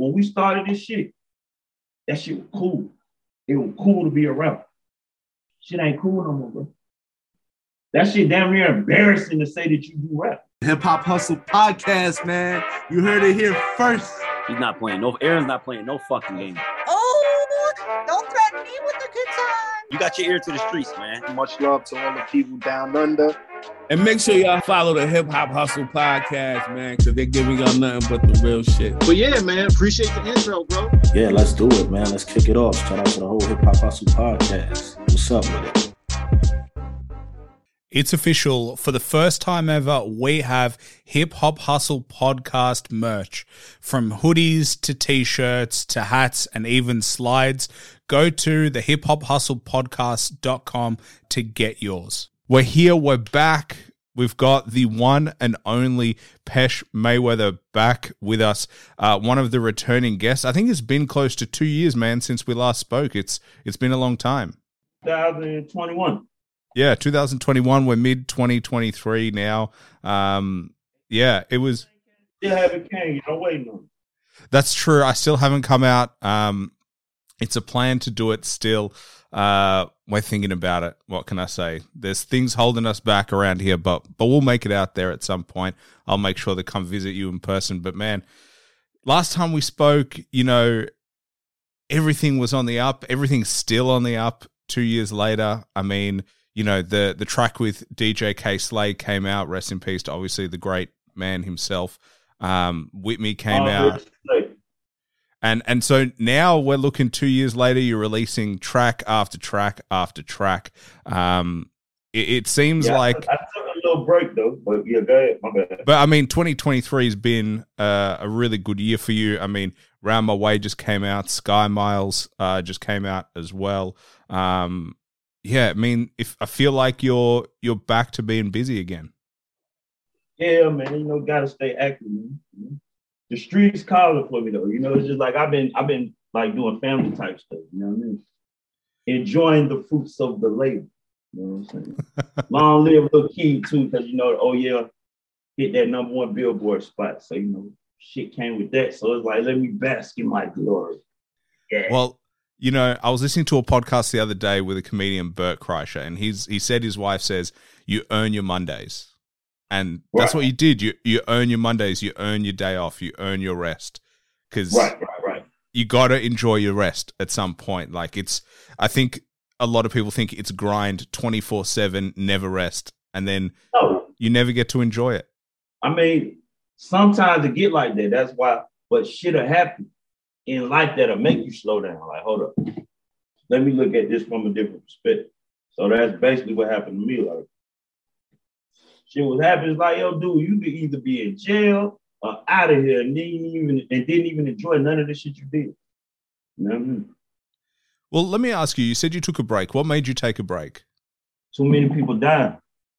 when we started this shit, that shit was cool. It was cool to be a rapper. Shit ain't cool no more, bro. That shit damn near embarrassing to say that you do rap. Hip Hop Hustle Podcast, man. You heard it here first. He's not playing. No, Aaron's not playing no fucking game. Oh, don't threaten me with a good time. You got your ear to the streets, man. Much love to all the people down under. And make sure y'all follow the Hip Hop Hustle Podcast, man, because they're giving y'all nothing but the real shit. But yeah, man, appreciate the intro, bro. Yeah, let's do it, man. Let's kick it off. Shout out to the whole Hip Hop Hustle Podcast. What's up with it? It's official. For the first time ever, we have Hip Hop Hustle podcast merch. From hoodies to t shirts to hats and even slides. Go to the hip hop hustle podcast.com to get yours. We're here, we're back. We've got the one and only Pesh Mayweather back with us, uh, one of the returning guests. I think it's been close to two years, man, since we last spoke. It's it's been a long time. 2021. Yeah, 2021. We're mid 2023 now. Um, yeah, it was. Still haven't came. Know, waiting on. That's true. I still haven't come out. Um, it's a plan to do it still. Uh, we're thinking about it. What can I say? There's things holding us back around here, but but we'll make it out there at some point. I'll make sure to come visit you in person. But man, last time we spoke, you know, everything was on the up. Everything's still on the up. Two years later, I mean, you know, the the track with DJ Kay Slay came out. Rest in peace to obviously the great man himself. Um, Whitney came Oh, out. And and so now we're looking two years later. You're releasing track after track after track. Um, it, it seems yeah, like, I, I a little break though, but yeah, go ahead. My bad. but I mean, 2023 has been uh, a really good year for you. I mean, Round My Way just came out. Sky Miles uh, just came out as well. Um, yeah, I mean, if I feel like you're you're back to being busy again. Yeah, man, you know, gotta stay active. Man. The streets calling for me though. You know, it's just like I've been, I've been like doing family type stuff. You know what I mean? Enjoying the fruits of the labor. You know what I'm saying? Long live Lil Key too, because you know, oh yeah, hit that number one billboard spot. So you know, shit came with that. So it's like, let me bask in my glory. Yeah. Well, you know, I was listening to a podcast the other day with a comedian, Bert Kreischer, and he's he said his wife says you earn your Mondays, and that's what you did. You you earn your Mondays, you earn your day off, you earn your rest because right, right, right. you got to enjoy your rest at some point. Like it's, I think a lot of people think it's grind twenty four seven, never rest, and then No, you never get to enjoy it. I mean, sometimes it get like that. That's why, but shit'll happen in life that'll make you slow down. Like, hold up. Let me look at this from a different perspective. So that's basically what happened to me. Like, shit was happening. It's like, yo, dude, you could either be in jail or out of here and didn't even and didn't even enjoy none of the shit you did. You know what I mean? Well, let me ask you. You said you took a break. What made you take a break? Too many people dying.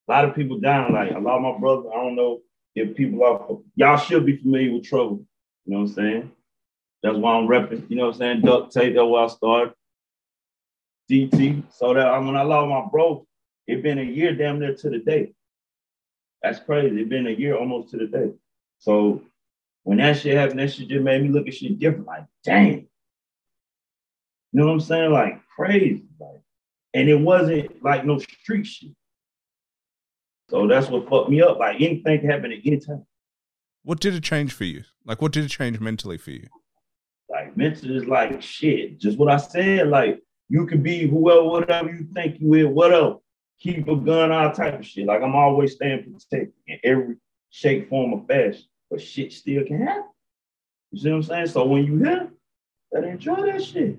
A lot of people dying. Like a lot of my brothers, I don't know if people are y'all should be familiar with trouble. You know what I'm saying? That's why I'm repping. You know what I'm saying? Duct tape, that's where I started. DT. So that when I lost my bro, it been a year damn near to the day. That's crazy. It's been a year almost to the day. So when that shit happened, that shit just made me look at shit different. Like, damn. You know what I'm saying? Like crazy. Like, and it wasn't like no street shit. So that's what fucked me up. Like anything can happen at any time. What did it change for you? Like, what did it change mentally for you? Like mentally is like shit. Just what I said. Like you can be whoever, whatever you think you is, whatever. Keep a gun, all type of shit. Like I'm always staying protected in every shape, form, or fashion. But shit still can happen. You see what I'm saying? So when you here, better enjoy that shit.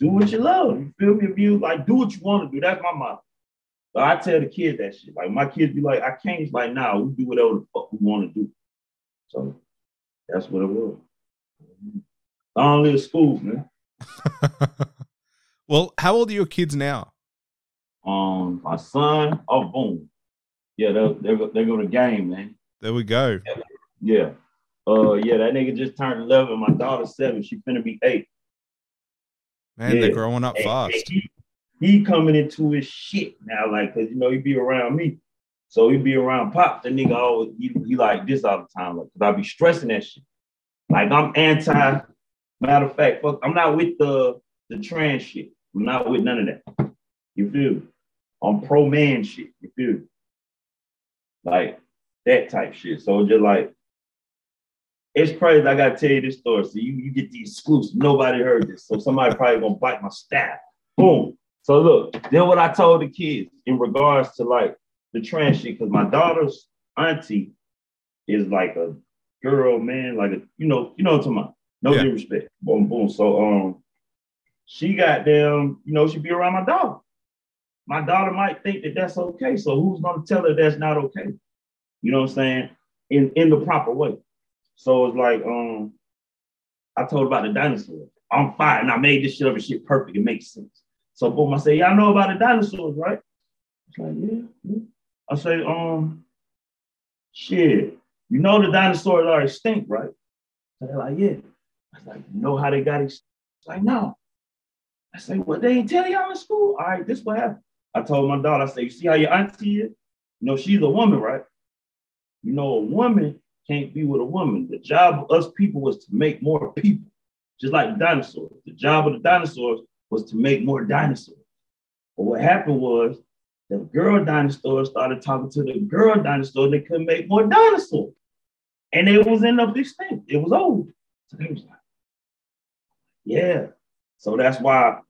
Do what you love. You feel me? If you like, do what you want to do. That's my motto. I tell the kids that shit. Like my kids be like, I can't. It's like, nah, we do whatever the fuck we want to do. So that's what it was. Long live school, man. well, how old are your kids now? Um, my son, oh boom, yeah, they they go, they go to game, man. There we go. Yeah, uh, yeah, that nigga just turned eleven. My daughter's seven. She finna be eight. Man, Yeah. they're growing up And- and fast. He, he coming into his shit now, like, cause you know he be around me, so he be around pop. The nigga always he, he like this all the time, like, cause I be stressing that shit. Like I'm anti. Matter of fact, fuck, I'm not with the the trans shit. I'm not with none of that. You feel? me? I'm pro man shit. You feel? me? Like that type shit. So just like it's crazy. I gotta tell you this story. So you, you get the exclusive. Nobody heard this. So somebody probably gonna bite my staff. Boom. So look, then what I told the kids in regards to like the trans shit, because my daughter's auntie is like a girl, man, like a, you know, you know what I'm talking. No Yeah. disrespect. Boom, boom. So um she got them, you know, she be around my daughter. My daughter might think that that's okay. So who's gonna tell her that's not okay? You know what I'm saying? In in the proper way. So it's like, um, I told about the dinosaurs. I'm fine. I made this shit up and shit perfect. It makes sense. So boom, I say, y'all know about the dinosaurs, right? It's like, yeah, yeah. I say, um, shit, you know the dinosaurs are extinct, right? So they're like, yeah. I was like, you know how they got extinct? It's like, no. I say, what they ain't tell y'all in school? All right, this what happened. I told my daughter, I say, you see how your auntie is? You know, she's a woman, right? You know, a woman can't be with a woman. The job of us people was to make more people, just like dinosaurs. The job of the dinosaurs was to make more dinosaurs. But what happened was the girl dinosaurs started talking to the girl dinosaurs. They couldn't make more dinosaurs. And it was end up extinct. It was old. So they was like, yeah. So that's why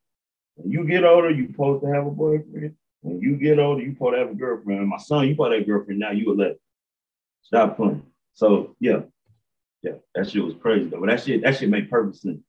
when you get older, you supposed to have a boyfriend. When you get older, you supposed to have a girlfriend. And my son, you have a girlfriend now. You 11. Stop playing. So yeah, yeah, that shit was crazy though. But that shit, that shit made perfect sense.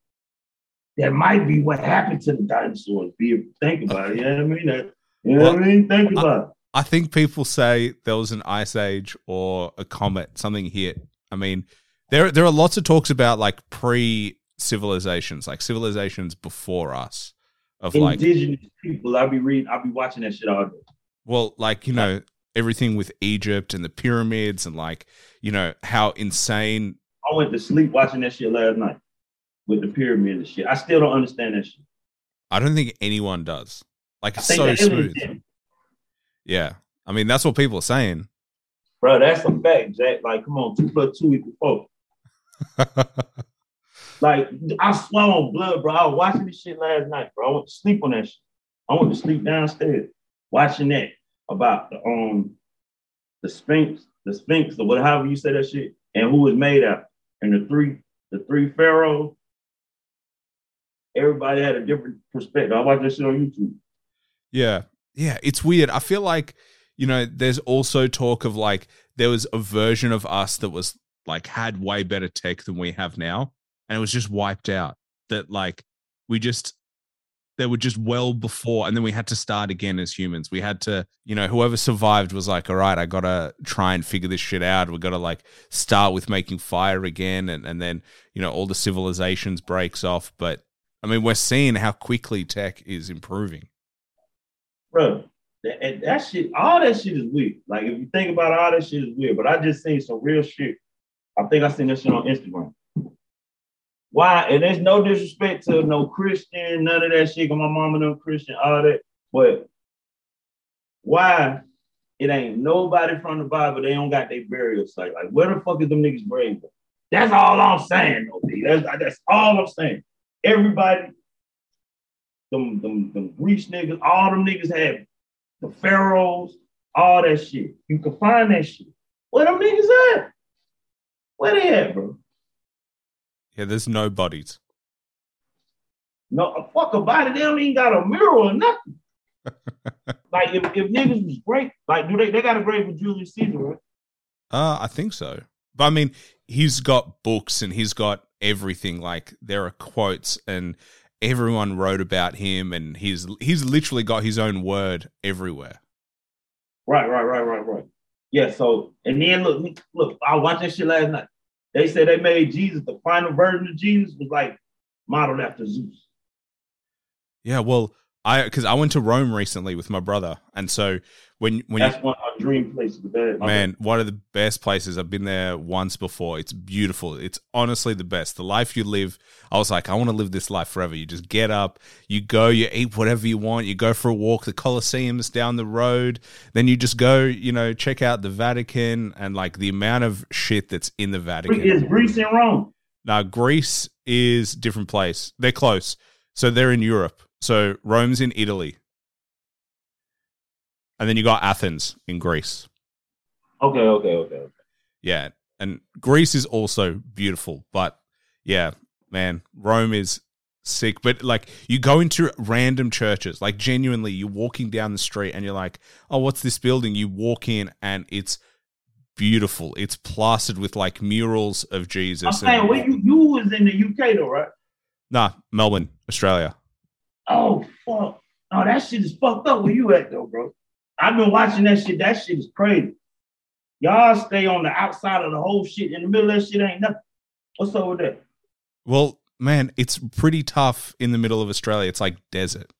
That might be what happened to the dinosaurs. Be if you think about it. You know what I mean? That, you know what I mean? Think about it. I think people say there was an ice age or a comet, something hit. I mean, there there are lots of talks about like pre civilizations, like civilizations before us, of like Indigenous people, I'll be reading, I'll be watching that shit all day. well, like you know everything with Egypt and the pyramids and like you know how insane. I went to sleep watching that shit last night with the pyramid and shit. I still don't understand that shit. I don't think anyone does. Like it's so smooth. did. Yeah, I mean that's what people are saying. Bro, that's a fact, Jack. Like, come on, two plus two equals four. Like, I on blood, bro. I was watching this shit last night, bro. I went to sleep on that shit. I went to sleep downstairs watching that about the um the Sphinx, the Sphinx, or whatever you say that shit, and who was made out. And the three, the three pharaohs, everybody had a different perspective. I watched that shit on YouTube. Yeah. Yeah. It's weird. I feel like, you know, there's also talk of like there was a version of us that was like had way better tech than we have now. And it was just wiped out. That like we just they were just well before and then we had to start again as humans. We had to, you know, whoever survived was like, all right, I gotta try and figure this shit out. We gotta like start with making fire again and, and then, you know, all the civilizations breaks off. But I mean, we're seeing how quickly tech is improving. bro. That, that shit, all that shit is weird. Like if you think about it, all that shit is weird. But I just seen some real shit. I think I seen that shit on Instagram. Why? And there's no disrespect to no Christian, none of that shit. 'cause my mama no Christian, all that. But why it ain't nobody from the Bible? They don't got their burial site. Like where the fuck is them niggas at? That's all I'm saying, though, That's that's all I'm saying. Everybody, them them them Greece niggas, all them niggas have the pharaohs, all that shit. You can find that shit. Where them niggas at? Where they at, bro? Yeah, there's no bodies. No, fuck about it. They don't even got a mural or nothing. like if, if niggas was great, like do they they got a grave with Julius Caesar, right? Uh, I think so. But I mean, he's got books and he's got everything. Like there are quotes and everyone wrote about him and he's he's literally got his own word everywhere. Right, right, right, right, right. Yeah, so and then look, look, I watched that shit last night. They said they made Jesus, the final version of Jesus was like modeled after Zeus. Yeah, well, I because I went to Rome recently with my brother, and so when when you, That's one of our dream places to be. man, one of the best places I've been there once before. It's beautiful. It's honestly the best. The life you live, I was like, I want to live this life forever. You just get up, you go, you eat whatever you want, you go for a walk. The Colosseum's down the road. Then you just go, you know, check out the Vatican and like the amount of shit that's in the Vatican. It's Greece and Rome. Now Greece is different place. They're close. So they're in Europe. So Rome's in Italy. And then you got Athens in Greece. Okay, okay, okay. okay. Yeah. And Greece is also beautiful, but yeah, man, Rome is sick. But like you go into random churches, like genuinely, you're walking down the street and you're like, oh, what's this building? You walk in and it's beautiful. It's plastered with like murals of I'm Jesus. saying, and- where you you was in the UK though, right? nah, Melbourne, Australia. Oh fuck! Oh, that shit is fucked up. Where you at though, bro? I've been watching that shit. That shit is crazy. Y'all stay on the outside of the whole shit. In the middle of that shit ain't nothing. What's up with that? Well, man, it's pretty tough in the middle of Australia. It's like desert.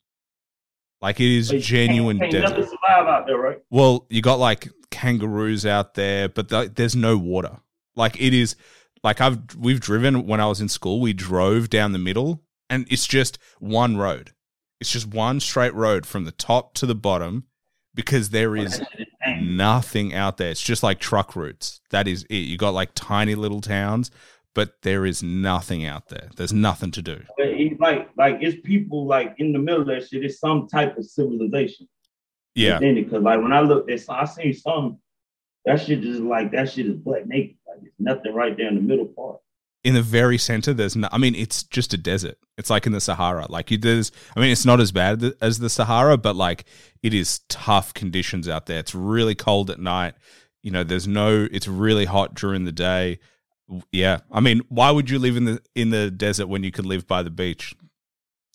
Like it is genuine can't, can't desert. nothing survive out there, right? Well, you got like kangaroos out there, but th- there's no water. Like it is like I've we've driven when I was in school, we drove down the middle and it's just one road. It's just one straight road from the top to the bottom because there is That shit is dangerous. nothing out there. It's just like truck routes. That is it. You got like tiny little towns, but there is nothing out there. There's nothing to do. It's like like it's people like in the middle of that shit. It's some type of civilization. Yeah. Because like when I looked at I seen some that shit just like that shit is black naked. Like it's nothing right there in the middle part. In the very center there's no i mean it's just a desert it's like in the sahara like you there's i mean it's not as bad as the sahara but like it is tough conditions out there it's really cold at night you know there's no it's really hot during the day yeah i mean why would you live in the in the desert when you could live by the beach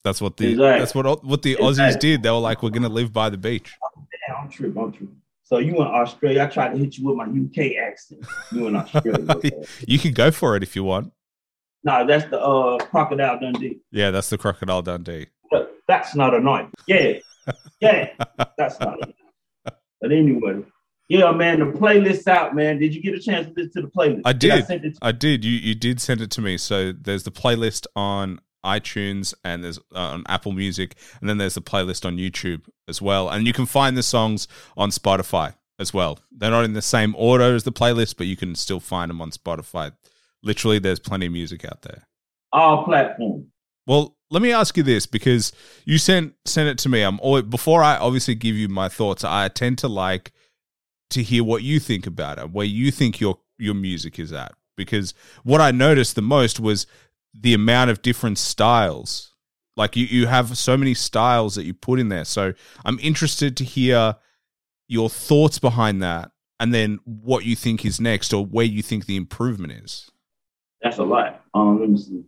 that's what the Exactly. that's what what the aussies Exactly. did they were like we're gonna live by the beach I'm tripping. I'm tripping. So you in Australia? I tried to hit you with my UK accent. You in Australia? you can go for it if you want nah, that's the uh crocodile Dundee. yeah that's the crocodile dundee But that's not a knife. Yeah, yeah, that's not a knife. But anyway, yeah, man, the playlist's out, man. Did you get a chance to listen to the playlist? I did. send it to I did. You you did send it to me. So there's the playlist on iTunes and there's uh, on Apple Music, and then there's the playlist on YouTube as well. And you can find the songs on Spotify as well. They're not in the same order as the playlist, but you can still find them on Spotify. Literally, there's plenty of music out there. all platforms. Well, let me ask you this because you sent sent it to me. I'm always, before I obviously give you my thoughts. I tend to like to hear what you think about it, where you think your your music is at. Because what I noticed the most was the amount of different styles. Like you, you have so many styles that you put in there. So I'm interested to hear your thoughts behind that, and then what you think is next, or where you think the improvement is. That's a lot. Um, let me see.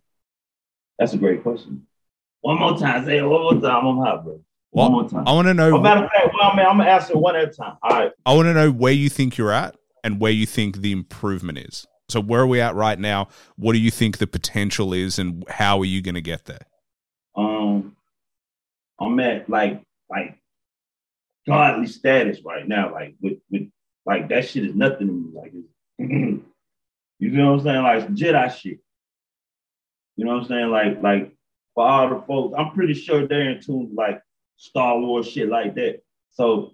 That's a great question. One more time. Say it one more time. I'm hot, bro. Well, One more time. I want to know. Oh, matter of fact, well, man, I'm gonna answer one at a time. All right. I want to know where you think you're at and where you think the improvement is. So where are we at right now? What do you think the potential is, and how are you going to get there? Um, I'm at like like godly status right now. Like with with like that shit is nothing to me. Like it's, you know what I'm saying? Like Jedi shit. You know what I'm saying? Like like for all the folks, I'm pretty sure they're in tune like Star Wars shit like that. So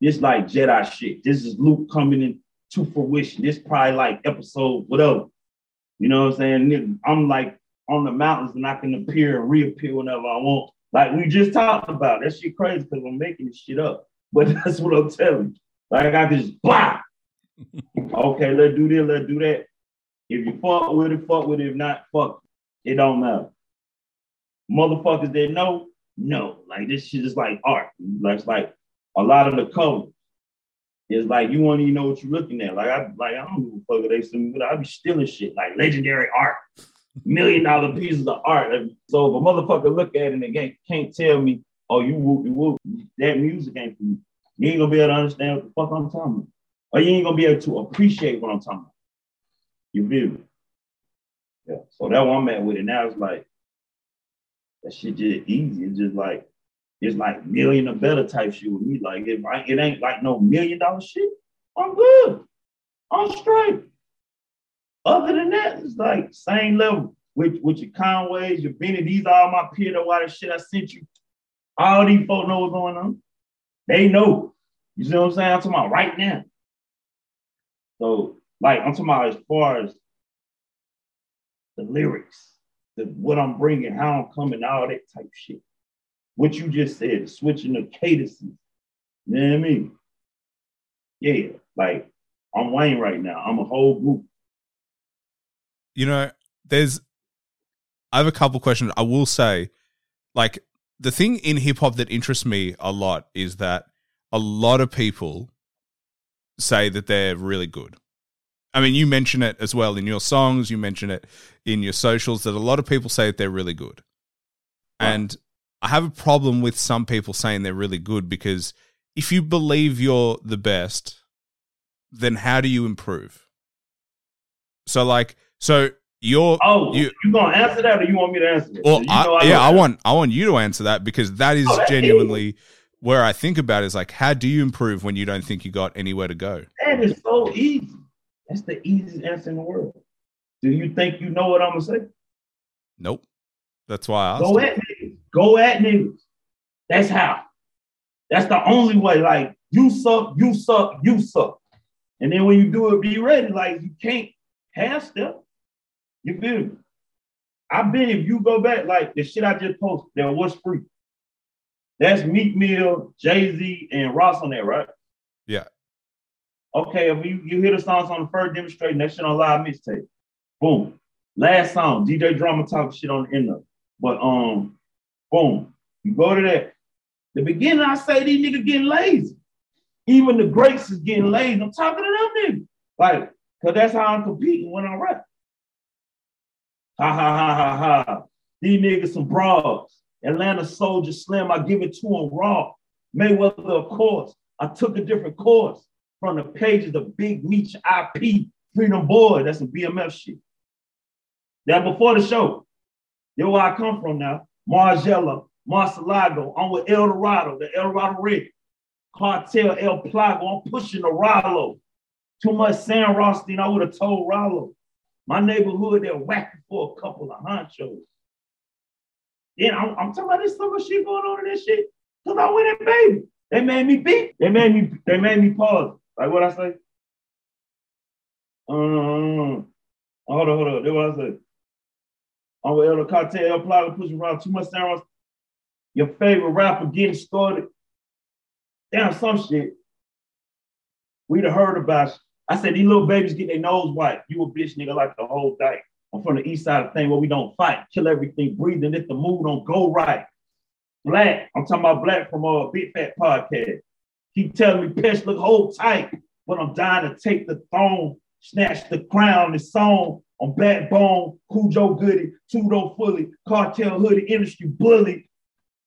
this like Jedi shit. This is Luke coming in to fruition. This probably like episode whatever. You know what I'm saying? I'm like on the mountains and I can appear and reappear whenever I want. Like we just talked about. That shit crazy because I'm making this shit up. But that's what I'm telling you. Like I just blah. Okay, let's do this, let's do that. If you fuck with it, fuck with it. If not, fuck. It, it don't matter. Motherfuckers that know, no. Like this shit is like art. Like it's like a lot of the covers. It's like you won't even know what you're looking at. Like I like I don't give a fuck if they send me, but I be stealing shit like legendary art, million dollar pieces of art. So if a motherfucker look at it and can't, can't tell me, oh you whoop whoop, that music ain't for you. You ain't gonna be able to understand what the fuck I'm talking about, or you ain't gonna be able to appreciate what I'm talking about. You feel me? Yeah. So that one I'm at with it now it's like that shit just easy. It's just like it's like million or better type shit with me. Like if I, it ain't like no million dollar shit, I'm good. I'm straight. Other than that, it's like same level with with your Conways, your Benny. These are all my peer that the shit I sent you. All these folks know what's going on. They know. You see what I'm saying? I'm talking about right now. So, like, I'm talking about as far as the lyrics, the what I'm bringing, how I'm coming, all that type shit. What you just said, switching the cadences. You know what I mean? Yeah, like I'm Wayne right now. I'm a whole group. you know, there's I have a couple questions. I will say, like, the thing in hip hop that interests me a lot is that a lot of people say that they're really good. I mean, you mention it as well in your songs, you mention it in your socials that a lot of people say that they're really good. Right. And I have a problem with some people saying they're really good because if you believe you're the best, then how do you improve? So, like, so you're Oh, You- you, gonna answer that or you want me to answer it? well, You I, yeah, I want I want you to answer that because that is Oh, genuinely where I think about it is like, how do you improve when you don't think you got anywhere to go? That is so easy. That's the easiest answer in the world. Do you think you know what I'm gonna say? Nope. That's why I asked. Go at niggas. Go at niggas. That's how. That's the only way. Like you suck, you suck, you suck. And then when you do it, be ready. Like you can't half step. You feel me? I've been, if you go back, like the shit I just posted, that was free. That's Meek Mill, Jay-Z, and Ross on there, right? Yeah. Okay, if you, you hear the songs on the first demonstration, that shit on live mixtape. Boom. Last song, DJ Drama talking shit on the end of it. But um, boom. You go to that. The beginning, I say these niggas getting lazy. Even the greats is getting lazy. I'm talking to them niggas. Like, cause that's how I'm competing when I rap. Ha ha ha ha ha. These niggas some broads. Atlanta Soldier Slim, I give it to him raw. Mayweather, of course. I took a different course from the pages of Big Meech IP, Freedom Boy. That's some BMF shit. Now, before the show, you where I come from now. Margella, Marcelago. I'm with El Dorado, the El Dorado Red. Cartel El Plago. I'm pushing the Rollo. Too much Sam Rothstein, I would have told Rollo. My neighborhood, they're whacking for a couple of honchos. Then I'm, I'm talking about this summer shit going on in this shit. Cause I went in baby. They made me beat. They made me, they made me pause. Like what I say? Um, hold on, hold on. That's what I say. I'm with El Cartel, El Plaga, pushing around too much Rothstein. Your favorite rapper getting started. Damn, some shit. We'd have heard about. I said, these little babies get their nose white. You a bitch nigga like the whole day. From the east side of thing where we don't fight, kill everything, breathing if the mood don't go right. Black, I'm talking about black from a Big Fat Podcast. Keep telling me, Pesh, look hold tight, but I'm dying to take the throne, snatch the crown, the song on backbone, Cujo Goody, Tudo Fully, Cartel Hoodie, Industry Bully.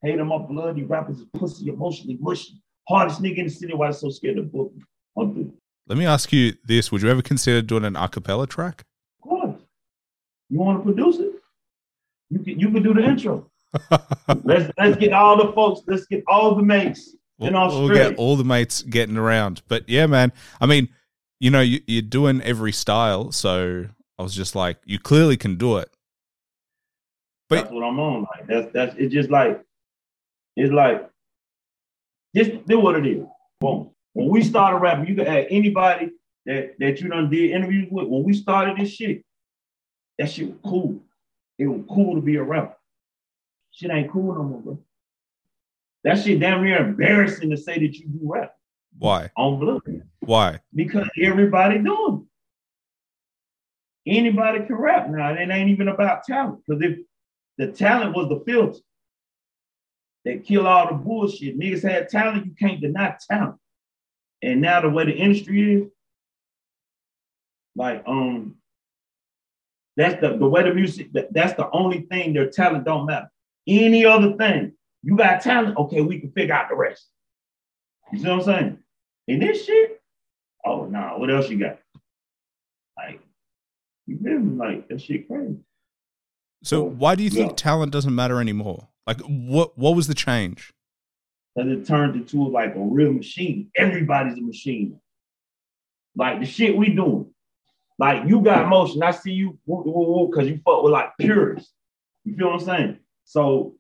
Hate on my bloody rappers is pussy, emotionally mushy. Hardest nigga in the city, why so scared to book. Let me ask you this: Would you ever consider doing an a cappella track? You want to produce it? You can you can do the intro. let's let's get all the folks, let's get all the mates in We'll, we'll get all the mates getting around. But yeah, man. I mean, you know, you, you're doing every style, so I was just like, you clearly can do it. But that's what I'm on. Like that's that's it's just like it's like just do what it is. Boom. When we started rapping, you can add anybody that that you done did interviews with. When we started this shit, that shit was cool. It was cool to be a rapper. Shit ain't cool no more, bro. That shit damn near embarrassing to say that you do rap why? on blood. Why? because everybody doing it. Anybody can rap now. It ain't even about talent. Because if the talent was the filter that kill all the bullshit, niggas had talent, you can't deny talent. And now the way the industry is, like um, that's the the way the music. That, that's the only thing. Their talent don't matter. Any other thing, you got talent. Okay, we can figure out the rest. You see what I'm saying? In this shit, oh no, nah, what else you got? Like, you feel me? Like that shit crazy. So why do you think Yeah. talent doesn't matter anymore? Like, what what was the change? Because it turned into like a real machine. Everybody's a machine. Like the shit we doing. Like you got motion. I see you because you fuck with like purists. You feel what I'm saying? So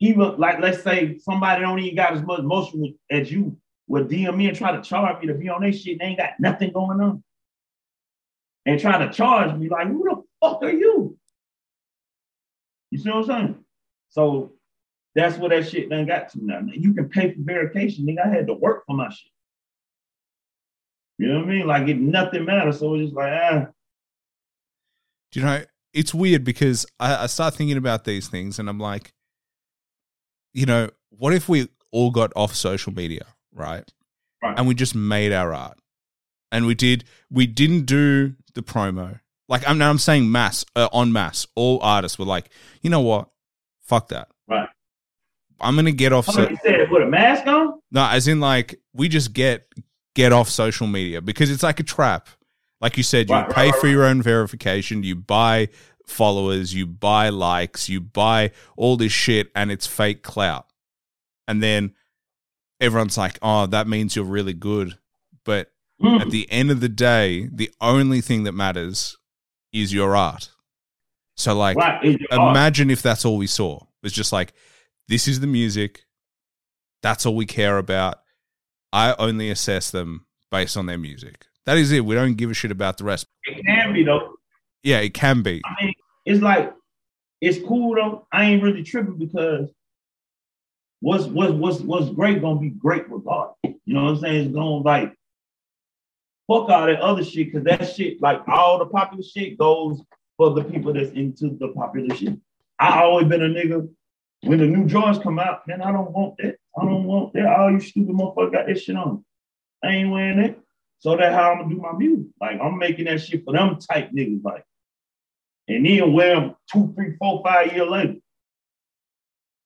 even like let's say somebody don't even got as much motion as you would DM me and try to charge me to be on their shit. They ain't got nothing going on. And try to charge me like who the fuck are you? You see what I'm saying? So that's where that shit done got to now. You can pay for verification, nigga. I had to work for my shit. You know what I mean? Like it nothing matters. So it's just like, ah, Do you know, it's weird because I, I start thinking about these things and I'm like, you know, what if we all got off social media, right? Right. And we just made our art. And we did, we didn't do the promo. Like, I'm now I'm saying mass, uh, on mass, all artists were like, you know what? Fuck that. right. I'm going to get off. So- Somebody said with a mask on? no, as in like, we just get, get off social media because it's like a trap. Like you said, you Right, right, pay right, for your own verification, you buy followers, you buy likes, you buy all this shit, and it's fake clout. And then everyone's like, oh, that means you're really good. But Mm. at the end of the day, the only thing that matters is your art. So, like, right. It's art. imagine if that's all we saw. It's just like, this is the music. That's all we care about. I only assess them based on their music. That is it. We don't give a shit about the rest. It can be though. Yeah, it can be. I mean, it's like it's cool though. I ain't really tripping because what's what's what's what's great gonna be great regardless. You know what I'm saying? It's gonna like fuck all that other shit because that shit, like all the popular shit, goes for the people that's into the popular shit. I always been a nigga. When the new Jordans come out, man, I don't want that. I don't want that. All you stupid motherfuckers got that shit on. I ain't wearing that. So that's how I'm gonna do my music. Like I'm making that shit for them type niggas, like, and then wear them two, three, four, five years later.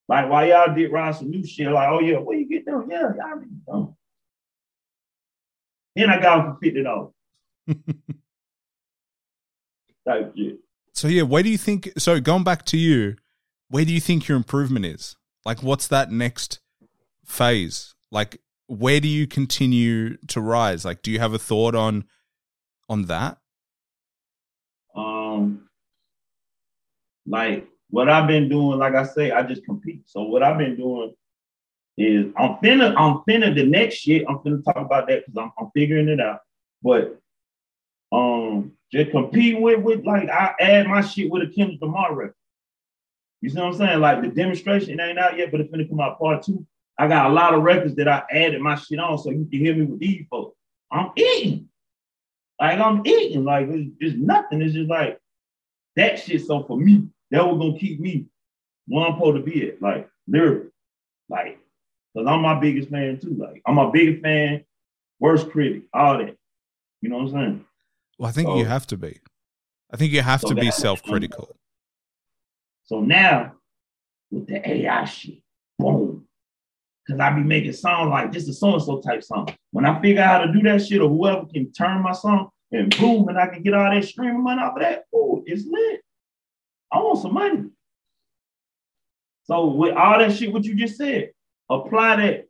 Like why y'all did ride some new shit, like, oh yeah, where you get them? Yeah, y'all already done. Then I got them for fifty dollars. type shit. So, yeah, where do you think? So, going back to you, where do you think your improvement is? Like, what's that next phase? Like, where do you continue to rise? Like, do you have a thought on on that? Um, like what I've been doing, like I say, I just compete. So what I've been doing is I'm finna, I'm finna the next shit. I'm finna talk about that because I'm, I'm figuring it out. But um, just compete with with like I add my shit with a Kendrick Lamar record. You see what I'm saying? Like the demonstration ain't out yet, but it's gonna come out part two. I got a lot of records that I added my shit on, so you can hear me with these folks. I'm eating. Like I'm eating. Like it's, it's nothing. It's just like that shit. So for me, that was gonna keep me where I'm supposed to be at. Like literally. Like, cause I'm my biggest fan too. Like I'm my biggest fan, worst critic, all that. You know what I'm saying? Well, I think So- you have to be. I think you have So to be self critical. So now with the AI shit, boom. Cause I be making songs like this is so-and-so type song. When I figure out how to do that shit or whoever can turn my song and boom, and I can get all that streaming money off of that, oh, it's lit. I want some money. So with all that shit, what you just said, apply that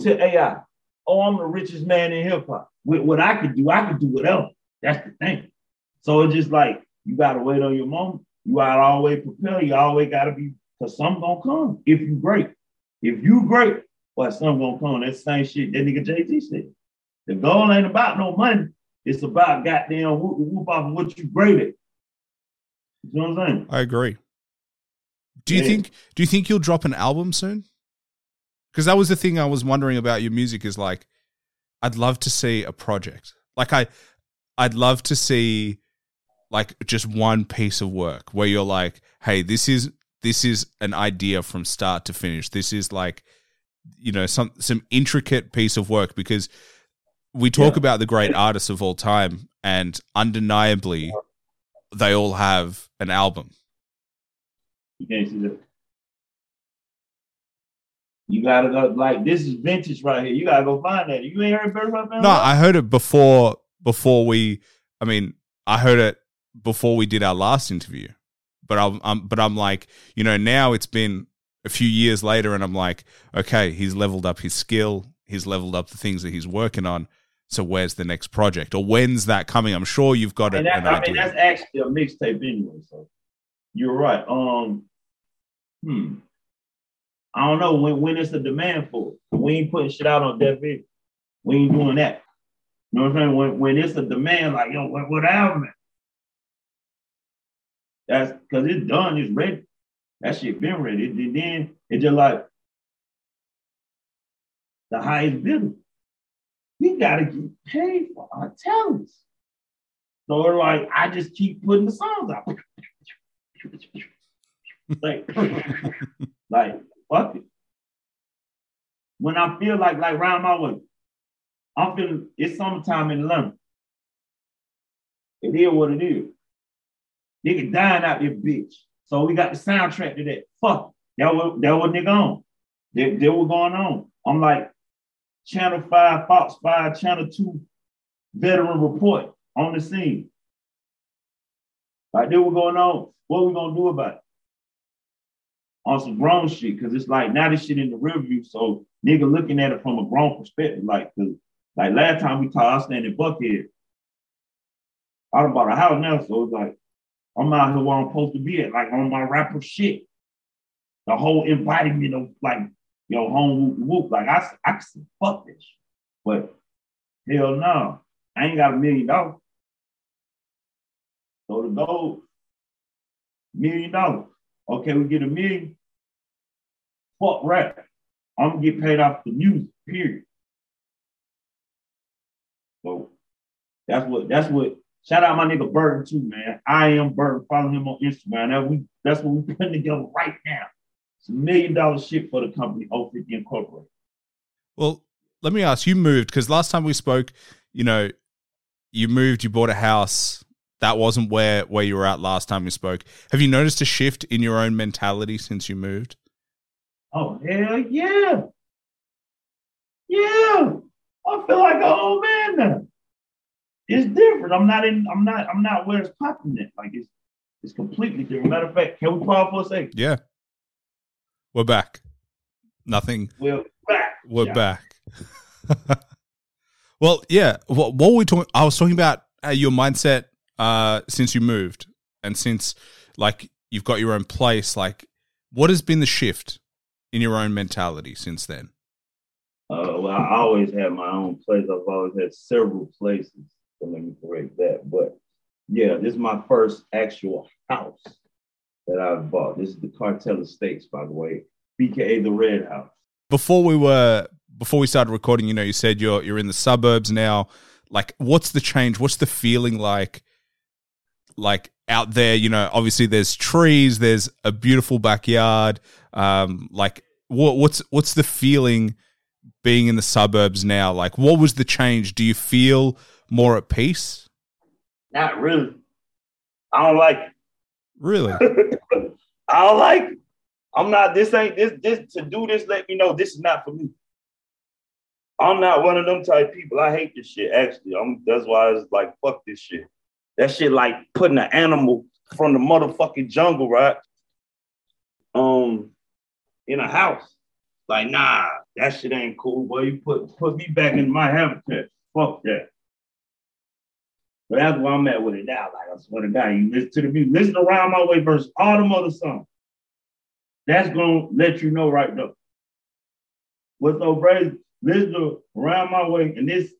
to AI. Oh, I'm the richest man in hip hop. With what I could do, I could do whatever. That's the thing. So it's just like you gotta wait on your moment. You gotta always prepare. You always gotta be, cause something gonna come if you great. If you great, well, something gonna come. That same shit that nigga Jay-Z said. The goal ain't about no money. It's about goddamn whoop, whoop off of what you great at. You know what I'm saying? I agree. Do you Yeah. think do you think you'll drop an album soon? Because that was the thing I was wondering about your music is like I'd love to see a project. Like I I'd love to see like just one piece of work where you're like, "Hey, this is this is an idea from start to finish. This is like you know, some some intricate piece of work because we talk Yeah. about the great artists of all time and undeniably they all have an album. You can't see that. You gotta go like this is vintage right here. You gotta go find that. You ain't heard Bird Rock No, I heard it before before we. I mean, I heard it before we did our last interview, but I'm, I'm but I'm like, you know, now it's been a few years later, and I'm like, okay, he's leveled up his skill, he's leveled up the things that he's working on. So where's the next project, or when's that coming? I'm sure you've got and it, that, an I mean, that's actually a mixtape anyway. So you're right. Um, hmm. I don't know when when it's a demand for it. We ain't putting shit out on Video. We ain't doing that. You know what I'm saying? When when it's a demand, like yo, what, what album? At? That's because it's done, it's ready. That shit been ready. And then it's just like the highest bidder. We gotta get paid for our talents. So like, I just keep putting the songs out. like, like, fuck it. When I feel like like round my way, I'm feeling it's summertime in London. It is what it is. Nigga dying out this bitch. So we got the soundtrack to that. Fuck. That was that was nigga on. That, that was going on. I'm like, Channel 5, Fox 5, Channel 2 veteran report on the scene. Like, that was going on. What we gonna do about it? On some grown shit, because it's like now this shit in the rear view. So nigga looking at it from a grown perspective. Like, cause like last time we talked, I was standing Buckhead. I done bought a house now, so it's like I'm out here where I'm supposed to be at, like on my rapper shit. The whole embodiment of like, yo, home whoop whoop. Like I, I can fuck this. But hell no, I ain't got a million dollars. So the goal, million dollars. Okay, we get a million. Fuck rap. I'm gonna get paid off the music, period. So that's what that's what shout out my nigga Burton too, man. I am Burton. Follow him on Instagram. That we that's what we're putting together right now. It's a million dollar shit for the company, 050 Incorporated. Well, let me ask you moved because last time we spoke, you know, you moved, you bought a house. That wasn't where where you were at last time we spoke. Have you noticed a shift in your own mentality since you moved? Oh hell yeah. Yeah. I feel like an old man now. It's different. I'm not in, I'm not, I'm not where it's popping at. Like it's it's completely different. Matter of fact, can we pause for a second? Yeah. We're back. Nothing. We're back. We're Yeah. back. well, yeah. What, what were we talking? I was talking about uh, your mindset uh, since you moved, and since like you've got your own place. Like, what has been the shift in your own mentality since then? Uh, well, I always had my own place. I've always had several places. So let me correct that. But yeah, this is my first actual house that I've bought. This is the Cartel Estates, by the way, BKA the Red House. Before we were before we started recording, you know, you said you're you're in the suburbs now. Like, what's the change? What's the feeling like? Like out there, you know, obviously there's trees, there's a beautiful backyard. Um, like, what what's what's the feeling being in the suburbs now? Like, what was the change? Do you feel more at peace? Not really. I don't like it. Really? I don't like it. I'm not, this ain't this this to do this, let me know this is not for me. I'm not one of them type people. I hate this shit, actually. I'm that's why it's like fuck this shit. That shit like putting an animal from the motherfucking jungle, right? Um in a house. Like, nah, that shit ain't cool, boy. You put put me back in my habitat. Fuck that. But that's where I'm at with it now. Like I swear to God, you listen to the music, listen to Round My Way versus all them other songs. That's gonna let you know right now. What's so crazy? Listen to Round My Way, and this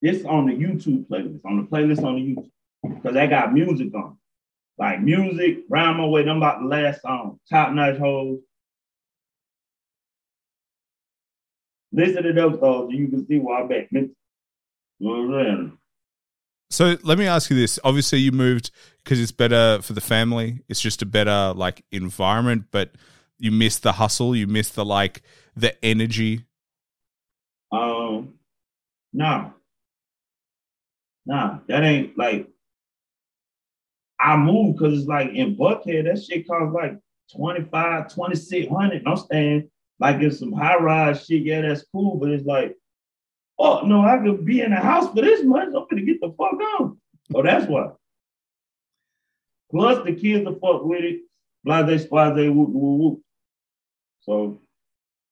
this on the YouTube playlist, on the playlist on the YouTube, because I got music on. Like music, Round My Way, them about the last song, Top Notch Hoes. Listen to those songs, you can see why I'm at. You know what I'm saying? So let me ask you this. Obviously, you moved because it's better for the family. It's just a better like environment, but you miss the hustle. You miss the like the energy. Um, no, nah, that ain't like. I moved because it's like in Buckhead, that shit costs like 25, 2600. I'm staying like in some high rise shit. Yeah, that's cool, but it's like, oh no, I could be in a house for this much. I'm gonna get the fuck out. Oh, that's why. Plus the kids are fuck with it. Blase, blase, whoop, whoop, whoop. So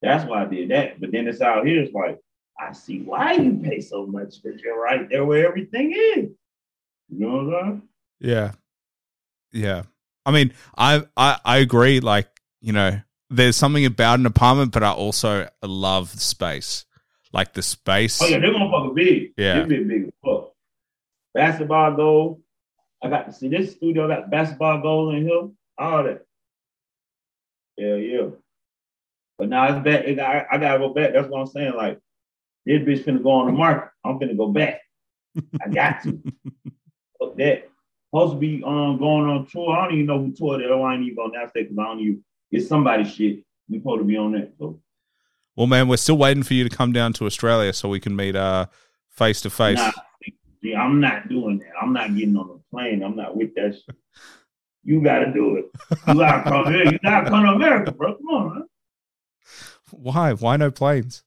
that's why I did that. But then it's out here, it's like, I see why you pay so much because you're right there where everything is. You know what I'm saying? Yeah, yeah. I mean, I I I agree. Like you know, there's something about an apartment, but I also love space. Like the space. Oh yeah, they're gonna motherfucker big. Yeah. They're big, big as fuck. Basketball goal, I got to see this studio. I got basketball goals in here, all that. Yeah, yeah. But now it's back. It got, I gotta go back. That's what I'm saying. Like this bitch finna go on the market. I'm finna go back. I got to. Fuck that. Supposed to be um going on tour. I don't even know who tour that. I ain't even on that because I don't even. It's somebody shit. We supposed to be on that. So Well, man, we're still waiting for you to come down to Australia so we can meet uh face to face. I'm not doing that. I'm not getting on a plane. I'm not with that shit. You gotta do it. You gotta come here. You gotta come to America, bro. Come on, man. Why? Why no planes?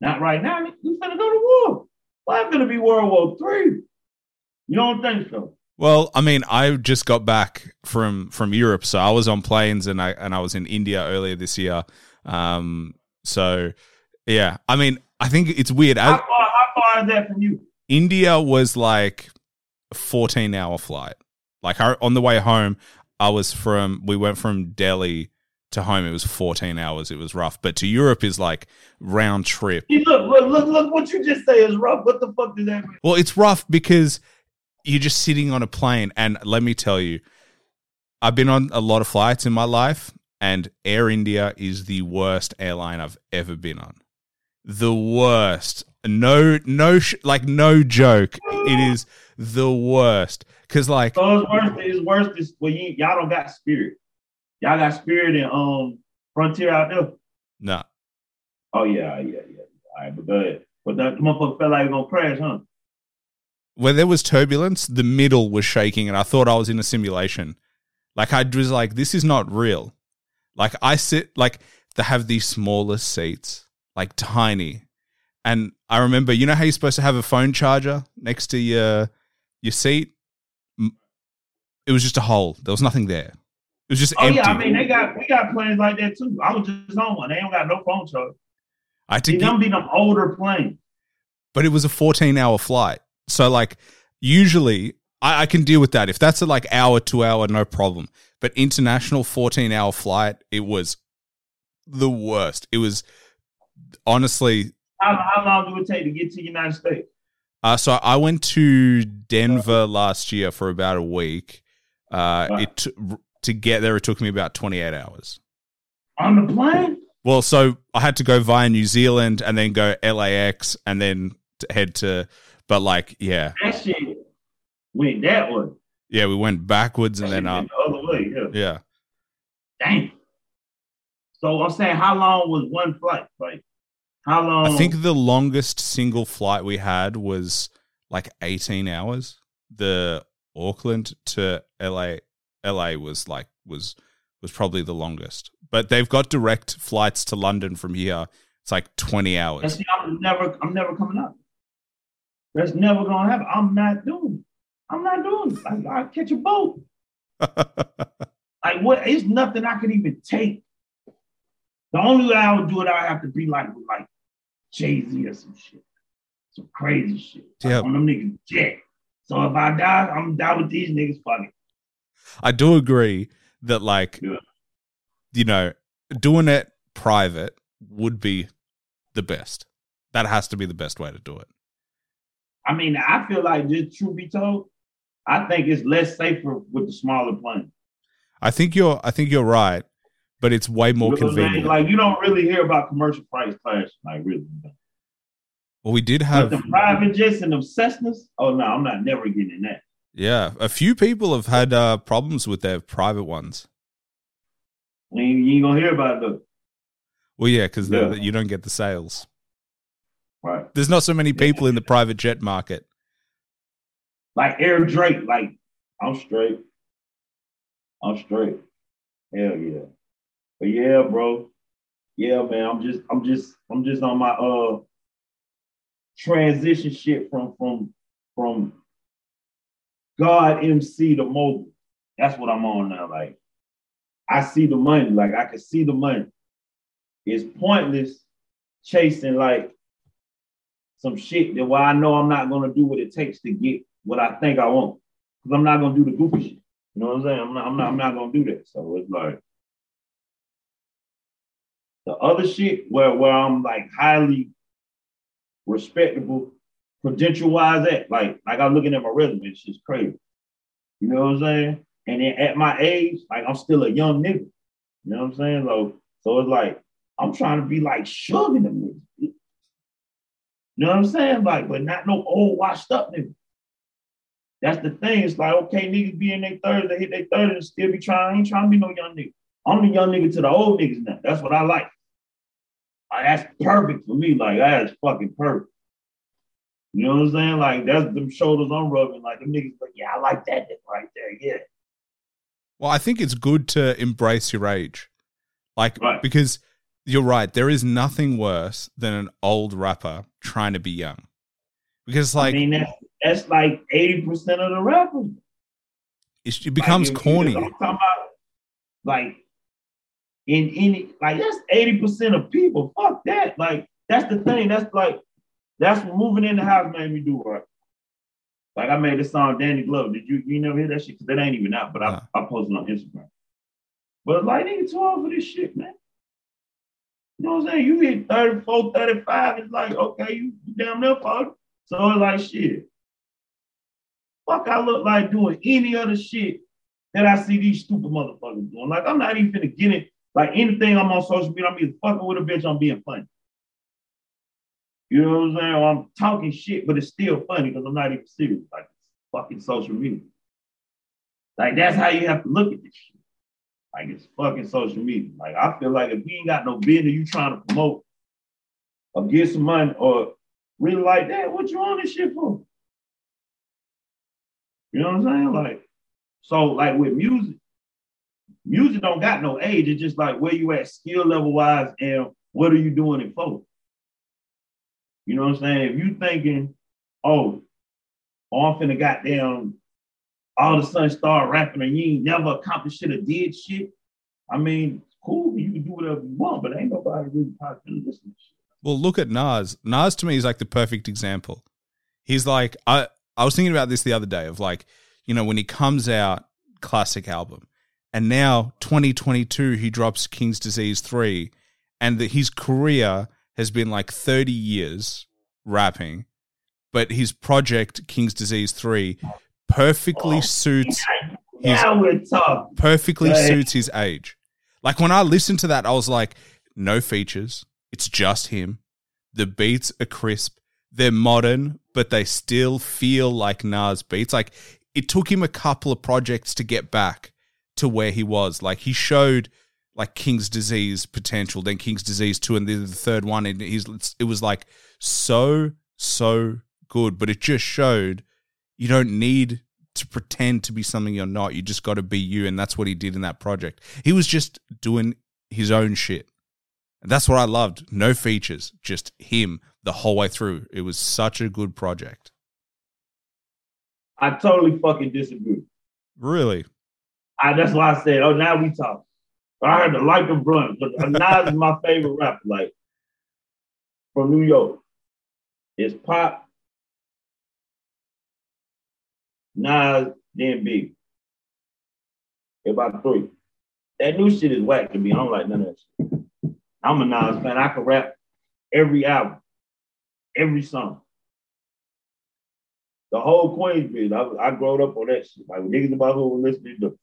Not right now. We finna go to war. Why well, gonna be World War Three? You don't think so? Well, I mean, I just got back from from Europe, so I was on planes and I and I was in India earlier this year. Um, so yeah, I mean, I think it's weird. How far, how far is that from you? India was like a 14 hour flight. Like I, on the way home, I was from, we went from Delhi to home. It was 14 hours. It was rough. But to Europe is like round trip. Hey, look, look, look, look, what you just say is rough. What the fuck does that mean? Well, it's rough because you're just sitting on a plane. And let me tell you, I've been on a lot of flights in my life, and Air India is the worst airline I've ever been on. The worst. No, no, sh- like no joke. It is the worst. Cause like, so it's worse. It's worse. This well, you, y'all don't got spirit. Y'all got spirit in um Frontier out there. No. Oh yeah, yeah, yeah. All right, but go ahead. But that motherfucker felt like it was gonna crash, huh? When there was turbulence, the middle was shaking, and I thought I was in a simulation. Like I was like, this is not real. Like I sit like they have these smallest seats, like tiny. And I remember, you know how you're supposed to have a phone charger next to your your seat? It was just a hole. There was nothing there. It was just oh empty. yeah, I mean they got we got planes like that too. I was just on one. They don't got no phone charge. I think, them be them older planes. but it was a 14 hour flight. So like usually I, I can deal with that. If that's a like hour, two hour, no problem. But international 14 hour flight, it was the worst. It was honestly How, how long do it take to get to the United States? Uh, so I went to Denver last year for about a week. Uh, Wow. it to get there, it took me about twenty eight hours. On the plane? Well, so I had to go via New Zealand and then go LAX and then head to. But like, yeah, That shit went that way. yeah, we went backwards and then up. the other way. Yeah. Yeah, Dang. So I'm saying, how long was one flight? Like, how long? I think the longest single flight we had was like eighteen hours. The Auckland to LA, LA was like was was probably the longest. But they've got direct flights to London from here. It's like twenty hours. see, I'm never, I'm never coming up. That's never gonna happen. I'm not doing. I'm not doing. it. I, I catch a boat. Like what? It's nothing I could even take. The only way I would do it, I have to be like like Jay Z or some shit, some crazy shit. Like Yeah. on them niggas jet. So if I die, I'm down with these niggas. Fuck it. I do agree that like Yeah. you know doing it private would be the best. That has to be the best way to do it. I mean, I feel like just truth be told, I think it's less safer with the smaller plane. I think you're I think you're right, but it's way more You know what I'm saying? convenient. Like you don't really hear about commercial price class, like really. well, we did But have the private jets and Cessnas, oh no, I'm not never getting in that. yeah, a few people have had uh, problems with their private ones. You ain't, you ain't gonna hear about it though. Well, yeah, because Yeah. you don't get the sales. Right. There's not so many people in the private jet market. Like Air Drake, like I'm straight. I'm straight. Hell yeah. But yeah, bro. Yeah, man. I'm just I'm just I'm just on my uh transition shit from from from God MC to mobile. That's what I'm on now. Like I see the money. Like I can see the money. It's pointless chasing like some shit that why I know I'm not gonna do what it takes to get what I think I want. Because I'm not gonna do the goofy shit. You know what I'm saying? I'm not, I'm not, I'm not gonna do that. So it's like the other shit where where I'm like highly respectable, credential wise at, like like I'm looking at my resume, it's just crazy. You know what I'm saying? And then at my age, like I'm still a young nigga. You know what I'm saying? So, so it's like I'm trying to be like shoving them niggas. You know what I'm saying? Like, but not no old washed up nigga. That's the thing. It's like, okay, niggas be in their thirties, they hit their thirties and still be trying. I ain't trying to be no young nigga. I'm the young nigga to the old niggas now. That's what I like. Like, that's perfect for me. Like, that's fucking perfect. You know what I'm saying? Like, that's them shoulders I'm rubbing. Like, them niggas, like, yeah, I like that nigga right there. Yeah. Well, I think it's good to embrace your age. Like, Right. because you're right, there is nothing worse than an old rapper trying to be young. Because, like, I mean, that's, that's like 80% of the rappers. it becomes Like, corny. I'm talking about, like, in any, like, that's 80% of people. Fuck that. Like, that's the thing. That's like, that's what moving in the house made me do, right? Like, I made this song, Danny Glover. Did you, you never hear that shit? Because that ain't even out, but I, I posted on Instagram. But, like, nigga, too old for this shit, man. You know what I'm saying? You hit 34, 35, it's like, okay, you you damn near 40. So it's like, shit. Fuck, I look like doing any other shit that I see these stupid motherfuckers doing. Like, I'm not even finna get it. Like, anything I'm on social media, I'm either fucking with a bitch, I'm being funny. You know what I'm saying? I'm talking shit, but it's still funny because I'm not even serious. Like, fucking social media. Like, that's how you have to look at this shit. Like, it's fucking social media. Like, I feel like if you ain't got no business you trying to promote or get some money or really like that, what you on this shit for? You know what I'm saying? Like, so like with music, music don't got no age. It's just like where you at skill level wise and what are you doing it for? You know what I'm saying? If you thinking, oh, oh I'm finna goddamn all of a sudden start rapping and you ain't never accomplished shit or did shit. I mean, cool, you can do whatever you want, but ain't nobody really probably listening to shit. Well, look at Nas. Nas to me is like the perfect example. He's like I I was thinking about this the other day of like, you know, when he comes out classic album and now 2022 he drops King's Disease 3 and that his career has been like 30 years rapping, but his project King's Disease 3 perfectly oh, suits his Now we're talking. perfectly suits his age. Like when I listened to that, I was like, no features. It's just him. The beats are crisp. They're modern, but they still feel like Nas beats. Like it took him a couple of projects to get back to where he was. Like he showed like King's Disease potential, then King's Disease 2, and then the third one. And he's it was like so, so good. But it just showed you don't need to pretend to be something you're not. You just got to be you, and that's what he did in that project. He was just doing his own shit. And that's what I loved. No features, just him the whole way through. It was such a good project. I totally fucking disagree. Really? I, that's why I said, oh, now we talk. I heard the like of Brunt, but uh, Nas is my favorite rapper, like from New York. It's Pop, Nas, then Big. About three. That new shit is whack to me. I don't like none of that shit. I'm a Nas fan. I can rap every album, every song. The whole Queensbridge, I, I growed up on that shit. Like niggas about who were listening to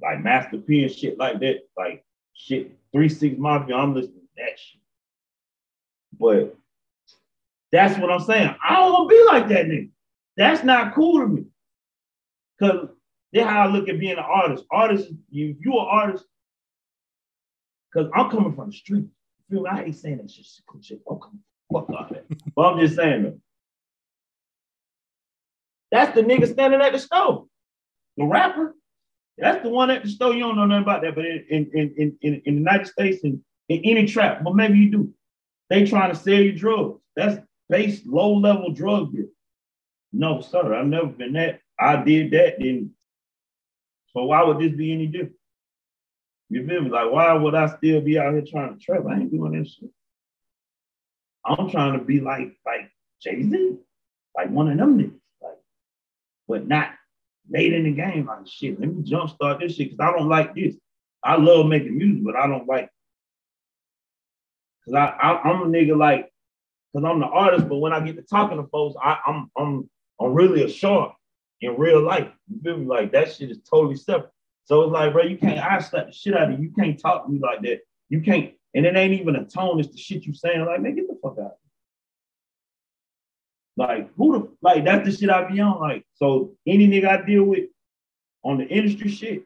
like Master P and shit like that, like shit, three six mafia. I'm listening to that shit. But that's what I'm saying. I don't want to be like that nigga. That's not cool to me. Cause that's how I look at being an artist. Artist, you you an artist. Cause I'm coming from the street. Feel me? I hate saying that shit. Shit. I'm coming. Fuck all that. but I'm just saying though. That's the nigga standing at the stove. The rapper. That's the one at the store. You don't know nothing about that, but in in in in, in the United States and in any trap, but maybe you do. They trying to sell you drugs. That's base low level drug deal. No, sir, I've never been that. I did that, then. So why would this be any different? You feel? Like, why would I still be out here trying to trap? I ain't doing that shit. I'm trying to be like like Jay Z, like one of them niggas, like, but not late in the game. Like shit, let me jumpstart this shit because I don't like this. I love making music, but I don't like. Cause I, I I'm a nigga like, cause I'm the artist, but when I get to talking to folks, I, I'm I'm I'm really a shark in real life. You feel me? Like that shit is totally separate. So it's like, bro, you can't I slap the shit out of you. You can't talk to me like that. You can't, and it ain't even a tone, it's the shit you saying. Like, man, get the fuck out. Like, who the like that's the shit I be on. Like, so any nigga I deal with on the industry shit,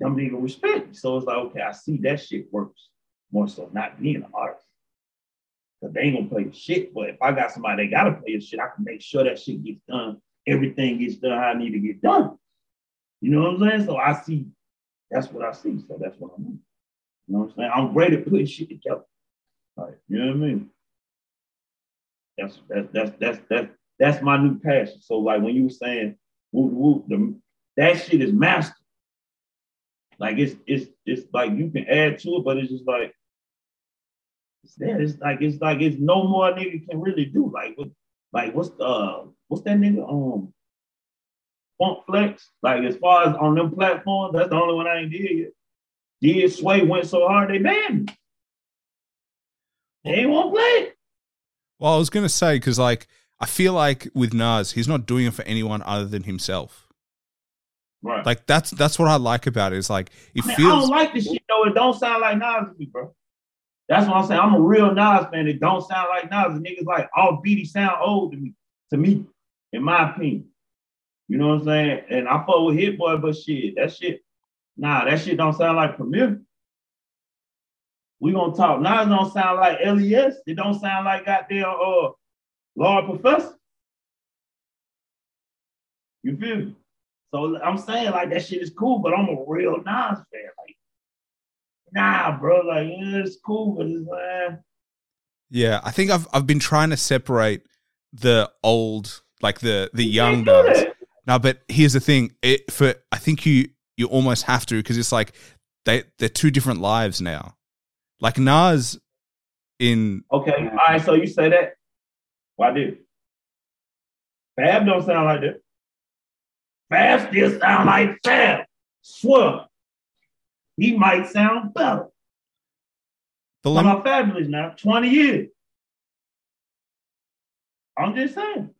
them nigga respect me. So it's like, okay, I see that shit works more so not being an artist. Cause they ain't gonna play the shit. But if I got somebody that gotta play the shit, I can make sure that shit gets done. Everything gets done how I need to get done. You know what I'm saying? So I see, that's what I see. So that's what I'm doing. You know what I'm saying? I'm great at putting shit together. Like, you know what I mean? That's that's that's that's that's that's my new passion. So like when you were saying whoop, whoop, the, that shit is master. Like it's it's it's like you can add to it, but it's just like it's there. It's like it's like it's no more nigga can really do. Like what like what's the uh, what's that nigga um Funk Flex? Like as far as on them platforms, that's the only one I ain't did yet. Did Sway went so hard they banned me. They ain't want to play. Well, I was gonna say because like I feel like with Nas, he's not doing it for anyone other than himself. Right. Like that's that's what I like about it. Is like it I, mean, I don't like this shit though. It don't sound like Nas to me, bro. That's what I'm saying. I'm a real Nas fan. It don't sound like Nas. The niggas like all beaty sound old to me. To me, in my opinion. You know what I'm saying? And I fuck with Hit Boy, but shit, that shit, nah, that shit don't sound like Premier. We gonna talk. Nas don't sound like LES. It don't sound like goddamn uh Large Professor. You feel me? So I'm saying like that shit is cool, but I'm a real Nas fan. Like, nah, bro, like yeah, it's cool, but it's like yeah. I think I've I've been trying to separate the old like the the young Nas. That. No, but here's the thing. It for I think you you almost have to because it's like they they're two different lives now. Like Nas in Okay, all right, so you say that. Why do Fab don't sound like that. Fab still sound like Fab. Swear. He might sound better. the lem- are fabulous now, 20 years. I'm just saying.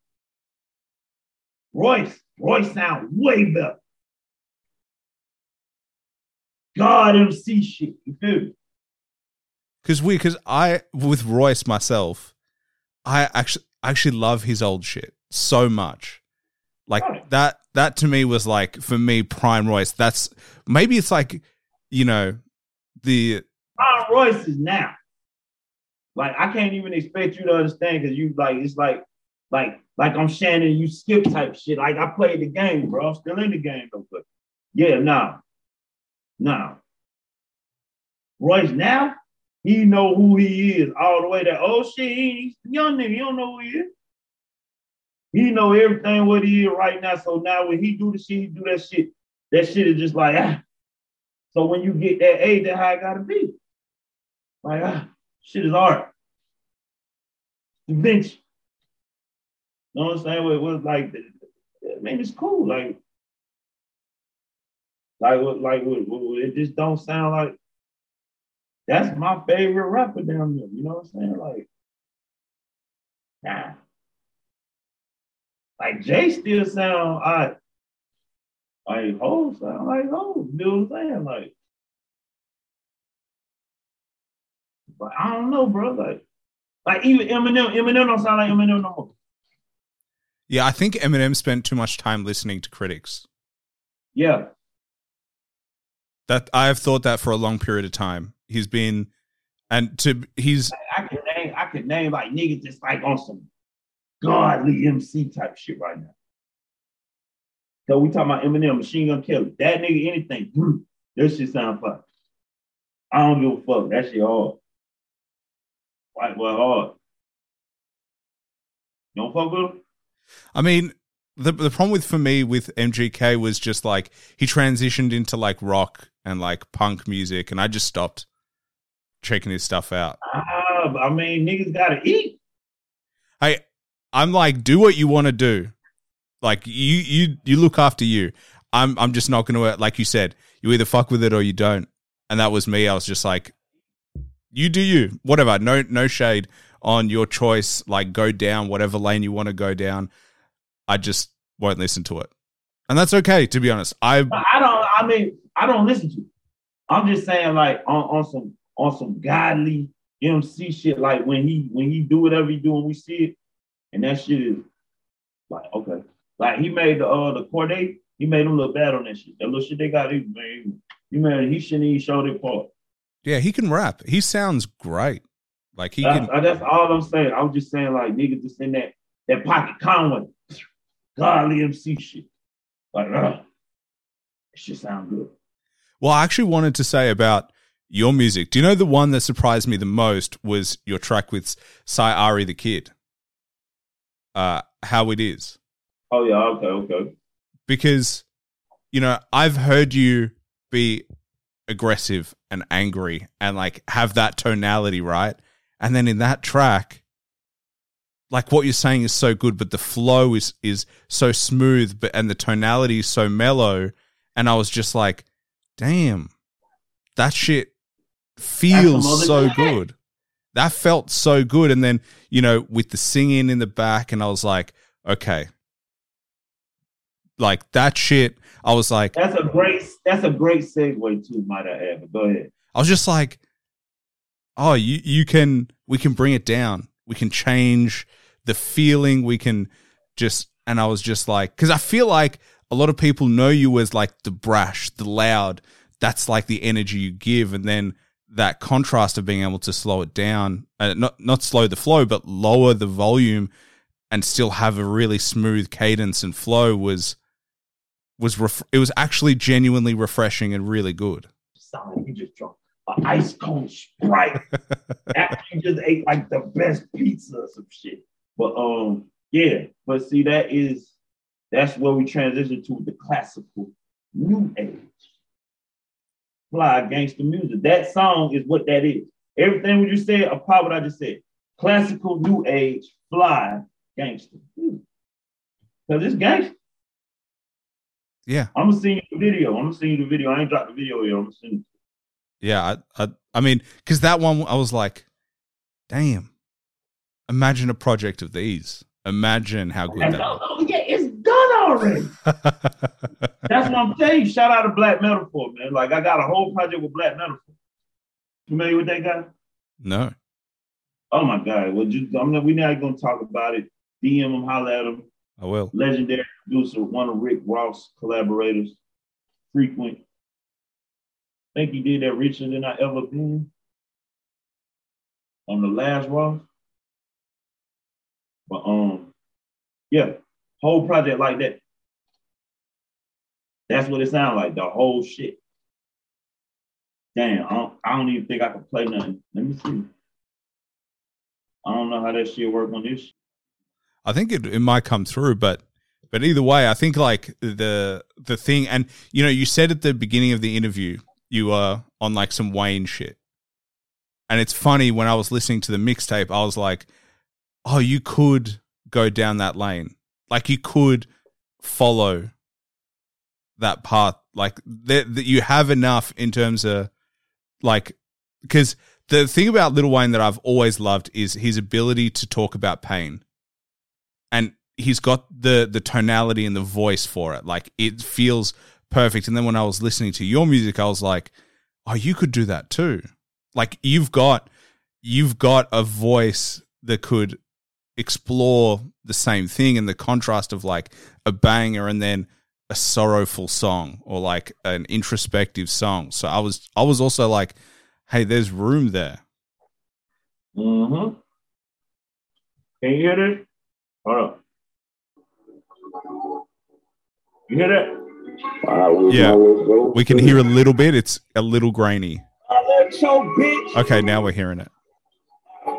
Royce, Royce sound way better. God MC shit, you feel me? because we because I with Royce myself, I actually actually love his old shit so much. Like that that to me was like for me prime Royce. That's maybe it's like you know the Ron Royce is now. Like I can't even expect you to understand because you like it's like like like I'm Shannon, you skip type shit. Like I played the game, bro. I'm still in the game though, but yeah, nah, nah. Royce now, he know who he is all the way. That oh shit, he's young nigga. He don't know who he is. He know everything what he is right now. So now when he do the shit, he do that shit. That shit is just like ah. So when you get that age, that's how it gotta be. Like, ah, shit is art. Vinci. You know what I'm saying? It was like, I mean, it's cool. Like, like, like, it just don't sound like. That's my favorite rapper down there. You know what I'm saying? Like, nah. Like Jay still sound I like Hov sound like Hov. You know what I'm saying? Like, but I don't know, bro. Like, like even Eminem, Eminem don't sound like Eminem no more. Yeah. I think Eminem spent too much time listening to critics. Yeah, That I have thought that for a long period of time. He's been and to he's I could name, I could name like niggas just like on some godly MC type shit right now. So we talking about Eminem, Machine Gun Kelly, that nigga, anything, brr, that shit sound fun. I don't give a fuck. That shit hard. White boy hard. Don't fuck with him? I mean, the the problem with for me with MGK was just like he transitioned into like rock and like punk music, and I just stopped checking his stuff out. But I mean, niggas gotta eat. Hey, I'm like, do what you want to do. Like you, you, you look after you. I'm, I'm just not going to. Like you said, you either fuck with it or you don't. And that was me. I was just like, you do you. Whatever. No, no shade on your choice. Like go down whatever lane you want to go down. I just won't listen to it, and that's okay. To be honest, I I don't. I mean, I don't listen to. It. I'm just saying, like on, on some on some godly MC shit. Like when he when he do whatever he do and we see it, and that shit is like okay. Like he made the uh the Corday, he made them look bad on that shit. That little shit they got, he made. He made. He shouldn't even show their part. yeah, he can rap. He sounds great. Like he That's, can. uh, that's all I'm saying. I'm just saying, like niggas just in that that pocket Conway, godly MC shit. Like, uh, it should sound good. Well, I actually wanted to say about your music. Do you know the one that surprised me the most was your track with Sy Ari Da Kid? Uh, How It Is. Oh yeah, okay, okay. Because, you know, I've heard you be aggressive and angry and like have that tonality, right? And then in that track, like what you're saying is so good, but the flow is is so smooth, but and the tonality is so mellow. And I was just like, damn, that shit feels so good. That felt so good. And then, you know, with the singing in the back, and I was like, okay. Like that shit, I was like, That's a great. That's a great segue too. Might I add? But go ahead. I was just like, oh, you you can we can bring it down. We can change the feeling. We can just and I was just like, because I feel like a lot of people know you as like the brash, the loud. That's like the energy you give, and then that contrast of being able to slow it down, uh, not not slow the flow, but lower the volume, and still have a really smooth cadence and flow was was ref- it was actually genuinely refreshing and really good. Sound you just drunk an ice cold sprite after you just ate like the best pizza or some shit. But um, yeah. But see, that is that's where we transition to the classical new age. Fly gangster music. That song is what that is. Everything what you said, apart what I just said. Classical new age, fly gangster. Because it's gangster. Yeah, I'm gonna send you the video. I'm gonna send you the video. I ain't dropped the video yet. I'm gonna send it. Yeah, I, I, I mean, because that one, I was like, damn. Imagine a project of these. Imagine how good that. oh, oh, yeah, it's done already. That's what I'm you. Shout out to Black Metaphor, man. Like I got a whole project with Black Metaphor. Familiar with that guy? no, Oh my God. Well, just, I'm not, we're not gonna talk about it. DM him, holler at him. I will. Legendary producer, one of Rick Ross collaborators, frequent. Think he did that richer than I ever been on the last Ross. But um, yeah, whole project like that. That's what it sounds like. The whole shit. Damn, I don't, I don't even think I can play nothing. Let me see. I don't know how that shit work on this. I think it, it might come through, but but either way, I think like the the thing, and you know, you said at the beginning of the interview you were on like some Wayne shit, and it's funny when I was listening to the mixtape, I was like, oh, you could go down that lane, like you could follow that path, like that you have enough in terms of like because the thing about Little Wayne that I've always loved is his ability to talk about pain. And he's got the the tonality and the voice for it. Like it feels perfect. And then when I was listening to your music, I was like, oh, you could do that too. Like you've got you've got a voice that could explore the same thing and the contrast of like a banger and then a sorrowful song or like an introspective song. So I was I was also like, hey, there's room there. Mm-hmm. Can you hear this? Hold up. You hear that? Yeah. We can hear a little bit. It's a little grainy. Okay, now we're hearing it.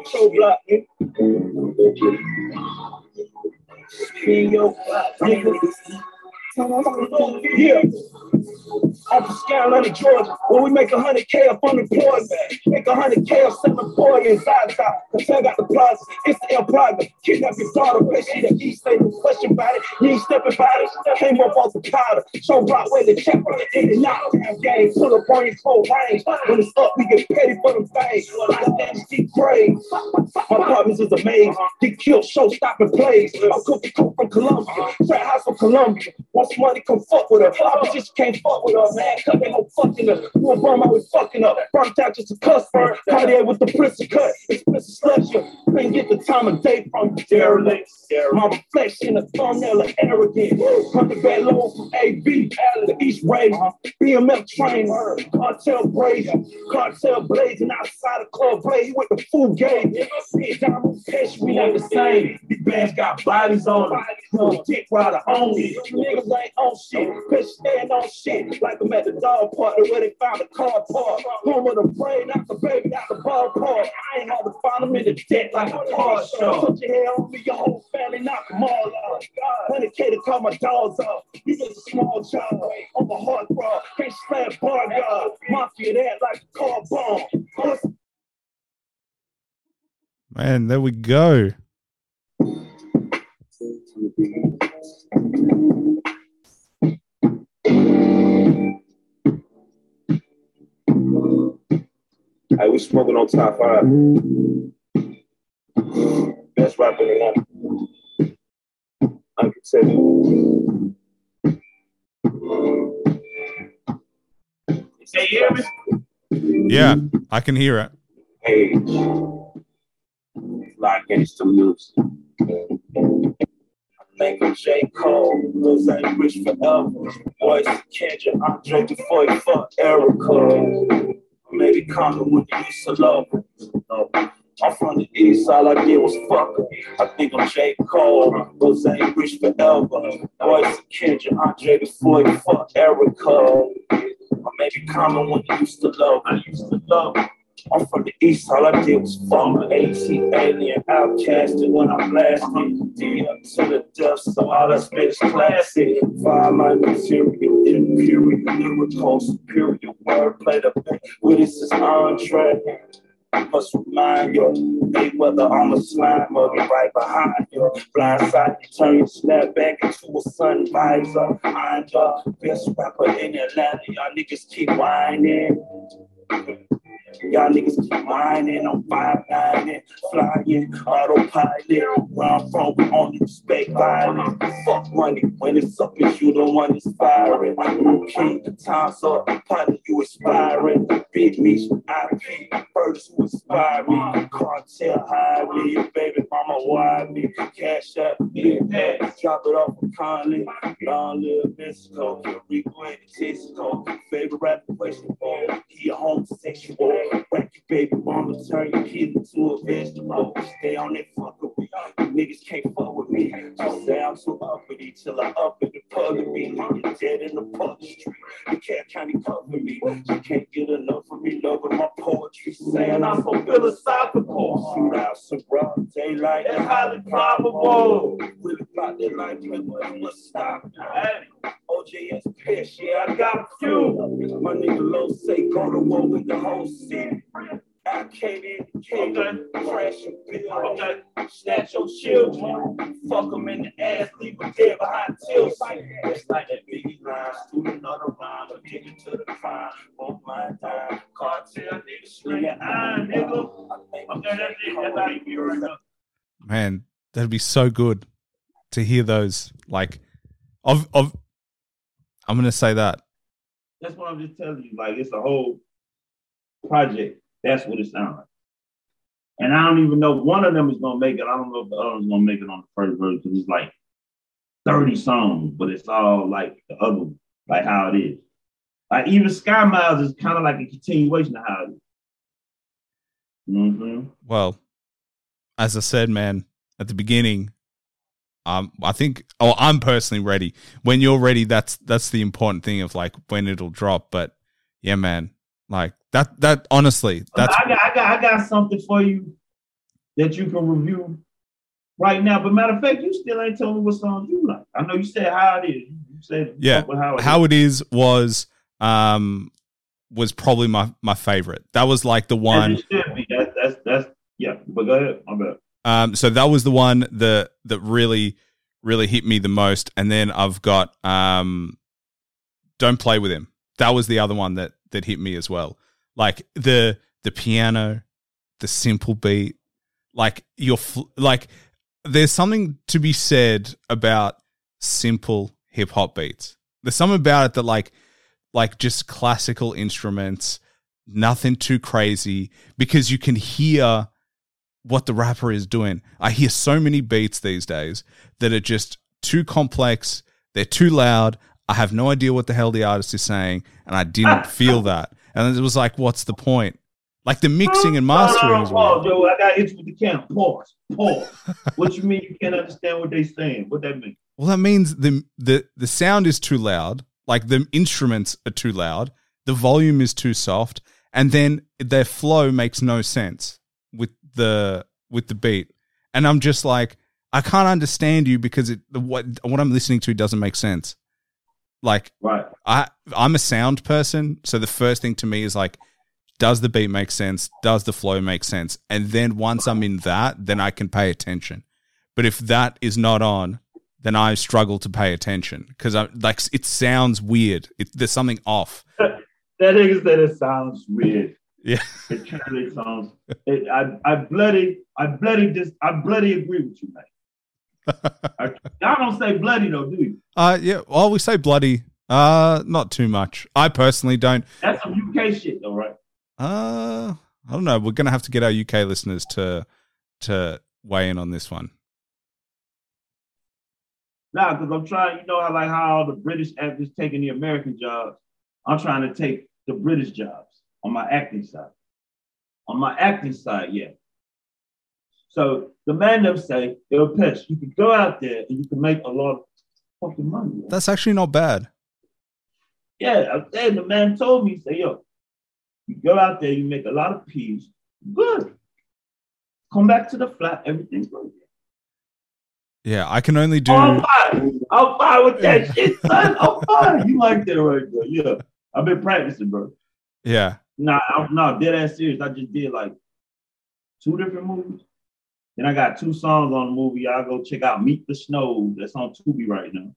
So block it. In your nigga. Yeah. the scale on the Georgia. When we make a hundred K up unemployed, make a hundred K up selling boy inside the Cause I got the plaza. It's the Praga. Kidnap your daughter, bitch. She the East, ain't no question about it. You stepping by it. Came up off the powder. Show Broadway the check on the in out. Damn game. Pull up on your cold range. When it's up, we get petty for them things. Damn deep grade. My partners is a maze. Get killed, show stopping plays. I'm cooking coke from Columbia. Trap house from Columbia. Once money come fuck with her. Opposition can't fuck with her, man. Cause they no fucking her. You a bum, I was fucking up. Burnt out just a customer. Cartier with the prison cut. It's Expensive slusher. Couldn't get the time of day from derelict. My reflection, a thumbnail of arrogant. Hundred bad low from AB. Out of the East Ray. Uh-huh. BMF train. Cartel blazing. Cartel blazing outside of Club Blaze. He with the full game. Big diamond fish, we not the same. Bands got bodies on them. You a dick rider only. Niggas ain't on shit. Bitch stand on shit. Like I'm at the dog park where they found a car park. Home of the brain, out the baby, out the ballpark. I ain't had to find them in the debt like a car show. Put your hair on me, your whole family, knock them all out. 100K to call my dogs off. You just a small job. I'm a hard bro. Can't slam bar guard. Mafia that like a car bomb. Man, there we go. Hey, we smoking on top five. Best rapper in that. I can tell you. Hey, hear me? Yeah, I can hear it. Age. Like gangsta music. Him J. Cole, Lil Zay Rich forever. Voice Kendrick, Andre before you fuck Erica. Maybe coming when you used to love. I'm from the east, all I did was fuck. I think I'm J. Cole, Lil Zay Rich forever. Voice Kendrick, Andre before you fuck Erica. Maybe coming when you used to love. I used to love her. I'm from the east, all I did was fuck. AT alien outcasted when I blasted. D up to the dust, so all that spit is classic. My material, imperial, lyrical, superior wordplay. The with this is entree. I must remind you, Mayweather, I'm a slime mug and right behind you. Blind side, you turn your snap back into a sun visor. I'm the best rapper in Atlanta. Y'all niggas keep whining. Y'all niggas keep whining, I'm nine flying, autopilot. Where I'm from, we only respect violence. Fuck money, when it's up, it's you the one inspiring. I'm king, the time's up, partner, you aspiring. Big from IP, birds who inspire me. Cartel high me, baby mama wide me. Cash up, yeah, yeah. drop it off with Conley. Long live Mexico, Rico and Texaco. Favorite rapper, question for he a homosexual. Wreck your baby mama, turn your kid into a vegetable. Stay on that me. You niggas can't fuck with me. Just say I'm so uppity till I up in the pug of me. I'm dead in the public street. You can't county cover me. You can't get enough of me loving my poetry. Saying I'm so philosophical. Shoot out some broad daylight. That's highly probable. Really about that life, you must stop. OJS Pish, yeah, I got a few. My nigga Low say go to war with the whole city. I came in, came in, crash your bill, okay. snatch your children, fuck them in the ass, leave them dead behind tills. It's like that biggie line, student another rhyme, addicted to the crime, both my time, cartel nigga, slinging iron, nigga. Okay, that's it, that's how you be right now. Man, that'd be so good to hear those. Like, of of, I'm gonna say that. That's what I'm just telling you. Like it's a whole project. That's what it sounds like. And I don't even know one of them is gonna make it. I don't know if the other one's gonna make it on the first verse because it's like 30 songs, but it's all like the other one, like how it is. Like even Sky Miles is kind of like a continuation of how it is. Mm-hmm. Well, as I said, man, at the beginning, um, I think, oh, I'm personally ready. When you're ready, that's that's the important thing of like when it'll drop. But yeah, man, like that that honestly, that's I got, I got, I got something for you that you can review right now. But matter of fact, you still ain't told me what song you like. I know you said how it is. You said yeah. how it is. It is was um, was probably my my favorite. That was like the one. As should be. That's that's that's yeah. But go ahead. Bad. Um, so that was the one that that really really hit me the most. And then I've got um, don't play with him. That was the other one that that hit me as well. Like the the piano, the simple beat, like your fl- like. There's something to be said about simple hip hop beats. There's something about it that like like just classical instruments, nothing too crazy because you can hear what the rapper is doing. I hear so many beats these days that are just too complex, they're too loud. I have no idea what the hell the artist is saying, and I didn't feel that. And it was like, what's the point? Like the mixing and mastering as well. Pause, Joe. I got hits with the camera. Pause. Pause. what you mean you can't understand what they're saying? What that mean? Well, that means the the the sound is too loud. Like the instruments are too loud. The volume is too soft, and then their flow makes no sense with the with the beat. And I'm just like, I can't understand you because it the, what what I'm listening to doesn't make sense. Like Right. I I'm a sound person, so the first thing to me is like, does the beat make sense? Does the flow make sense? And then once I'm in that, then I can pay attention. But if that is not on, then I struggle to pay attention because I like it sounds weird. It, there's something off. That is that it sounds weird. Yeah. It truly sounds. It, I I bloody I bloody just I bloody agree with you, man. I, y'all don't say bloody though, do you? Uh yeah. Well, we say bloody. Uh, not too much. I personally don't. That's some UK shit though, right? Uh, I don't know. We're gonna have to get our UK listeners to to weigh in on this one. Nah, because I'm trying. You know I like how all the British actors taking the American jobs. I'm trying to take the British jobs on my acting side. On my acting side, yeah. So the man them say, yo, Pesh, you can go out there and you can make a lot of fucking money. man." That's actually not bad. Yeah, saying the man told me, say, yo, you go out there, you make a lot of peas, good. Come back to the flat, everything's good. Yeah, I can only do. I'm fine. I'm fine with that shit, son. I'm fine. You like that right bro? Yeah. I've been practicing, bro. Yeah, Nah, I'm not dead ass serious. I just did like two different movies. Then I got two songs on the movie. Y'all go check out Meet the Snow. That's on Tubi right now.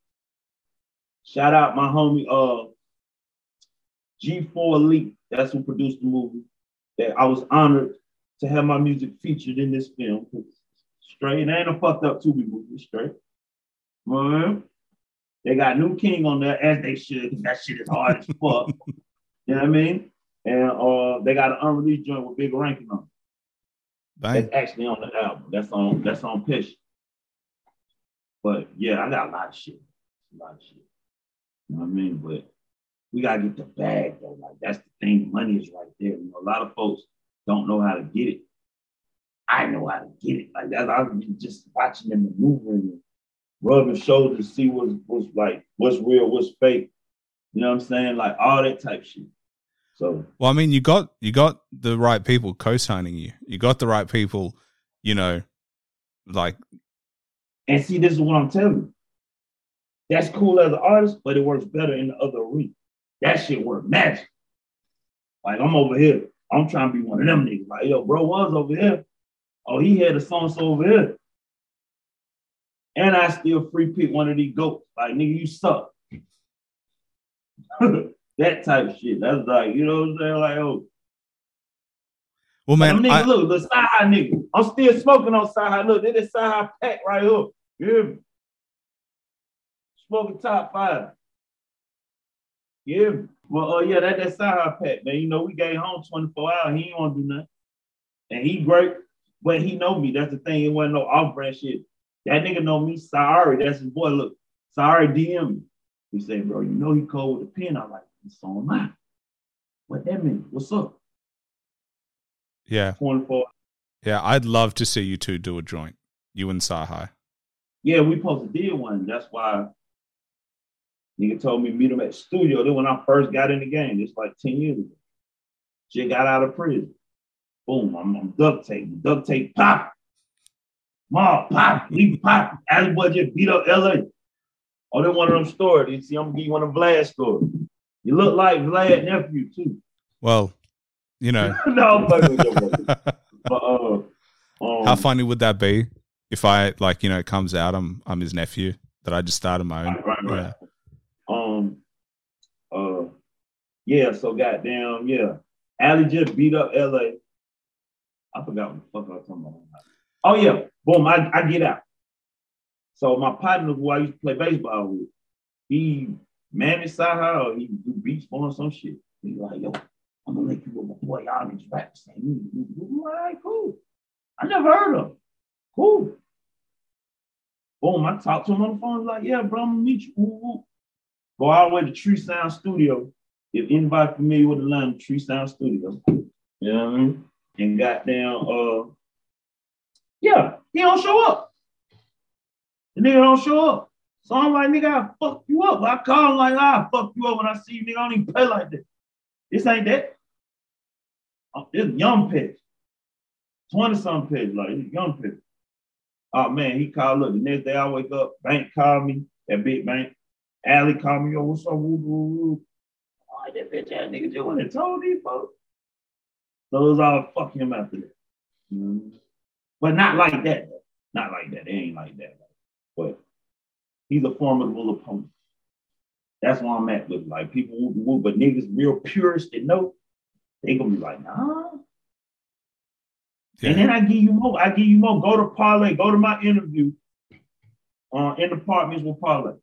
Shout out my homie uh G4 Elite. That's who produced the movie. That I was honored to have my music featured in this film. Straight. It ain't a fucked up Tubi movie. Straight. Man. They got New King on there as they should, because that shit is hard as fuck. You know what I mean? And uh, they got an unreleased joint with Big Ranking on. It. bang. That's actually on the album. That's on that's on Pitch. But yeah, I got a lot of shit. A lot of shit. You know what I mean? But we gotta get the bag though. Like that's the thing. Money is right there. You know, a lot of folks don't know how to get it. I know how to get it. Like that, I was just watching them maneuvering rubbing shoulders see what's what's like what's real, what's fake. You know what I'm saying? Like all that type shit. So Well, I mean, you got you got the right people co-signing you. You got the right people, you know, like And see, this is what I'm telling you. That's cool as an artist, but it works better in the other arena. That shit work magic. Like I'm over here. I'm trying to be one of them niggas. Like, yo, bro was over here. Oh, he had a song so over here. And I still free pick one of these goats. Like, nigga, you suck. that type of shit. That's like, you know what I'm saying? Like, oh, well, Man, man. nigga, I, look, the side high nigga. I'm still smoking on side high. Look, this side high pack right here. Me? Smoking top five. Yeah. Well, oh yeah, that that side high pack, man. You know, we gave home 24 hours. He ain't want to do nothing. And he great, but he know me. That's the thing. It wasn't no off-brand shit. That nigga know me. Sorry, that's his boy. Look, sorry, DM me. He say, bro, you know he cold with a pen. I'm like, so am I. What that mean? What's up? yeah, 24 yeah. I'd love to see you two do a joint. You and Sy Ari. Yeah, we supposed to did one. That's why nigga told me meet him at the studio. Then when I first got in the game, it's like 10 years ago. Shit got out of prison. Boom, I'm, I'm duct tape. Duct tape pop. Mom, pop, leave pop. As just beat up LA. Oh, then one of them stories. You see, I'm gonna give you one of them Vlad stories. You look like Vlad nephew too. Well, you know, no, I'm fucking with your brother. But uh, um, how funny would that be if I like you know it comes out I'm I'm his nephew that I just started my own. Right, right, right. Yeah. Um, uh, yeah. So goddamn, yeah. Allie just beat up LA. I forgot what the fuck I was talking about. Oh yeah, boom. I, I get out. So my partner, who I used to play baseball with, he managed Saha or he do beach for or some shit. He's like, yo, I'm gonna link you with my boy. Niggas rap same. All right, cool. I never heard of him. Cool. Boom, I talked to him on the phone. Like, yeah, bro, I'm gonna meet you. Woo, woo. Go all the way to Tree Sound Studio. If anybody familiar with the line, Tree Sound Studio. You know what I mean? And goddamn, uh, yeah, he don't show up. The nigga don't show up. So I'm like, nigga, I fuck you up. I call him like, I fuck you up when I see you, nigga. I don't even play like that. This ain't that. Uh, This young pitch. 20 something pitch, like this young pitch. Oh man, he called. Look, the next day I wake up, bank called me, that big bank. Allie called me, yo, what's up? Woo, woo, woo. Oh, that bitch ass nigga just went and told these folks. So it was all fuck him after that. Mean? But not like that. Though. Not like that. It ain't like that. He's a formidable opponent. That's why I'm at with like people who woo, but niggas real purists that know, they gonna be like, nah. And then I give you more. I give you more. Go to Parlay. Go to my interview uh, in the apartments with Parlay.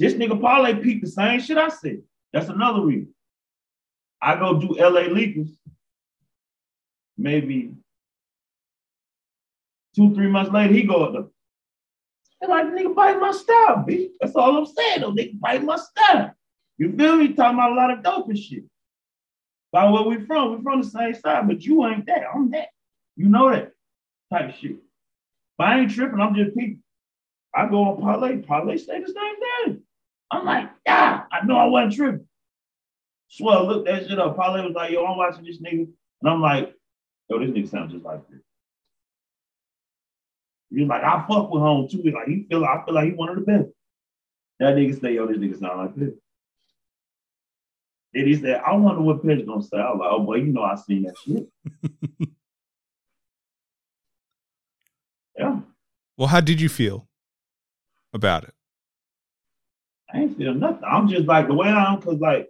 This nigga Parlay peeped the same shit I said. That's another reason. I go do LA Leakers maybe two, three months later, he go up there. And like, nigga, bite my style, bitch. That's all I'm saying, though. Nigga, bite my style. You feel me? Talking about a lot of dope and shit. By where we from, we from the same side, but you ain't that. I'm that. You know that type of shit. But I ain't tripping. I'm just people. I go on parlay. Parlay say the same thing. I'm like, yeah, I know I wasn't tripping. Swear, look that shit up. Parlay was like, yo, I'm watching this nigga. And I'm like, yo, this nigga sounds just like this. He's like, I fuck with home too. Like he feel I feel like he one of the best. That nigga say, yo, this nigga sound like this. And he said, I wonder what Pesh gonna say. I was like, oh boy, you know I seen that shit. yeah. Well, how did you feel about it? I ain't feel nothing. I'm just like the way I am, cause like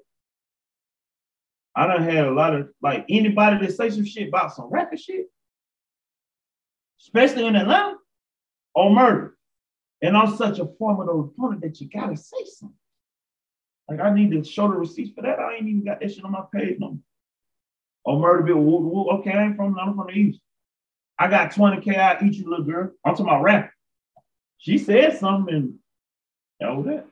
I done had a lot of like anybody that say some shit about some record shit, especially in Atlanta, on murder. And I'm such a formidable opponent that you gotta say something. Like I need to show the receipts for that. I ain't even got that shit on my page no more. Oh, murder bill. Woo, woo. Okay, I ain't from I'm from the east. I got 20k. I eat you, little girl. I'm talking about rap. She said something, and that was that.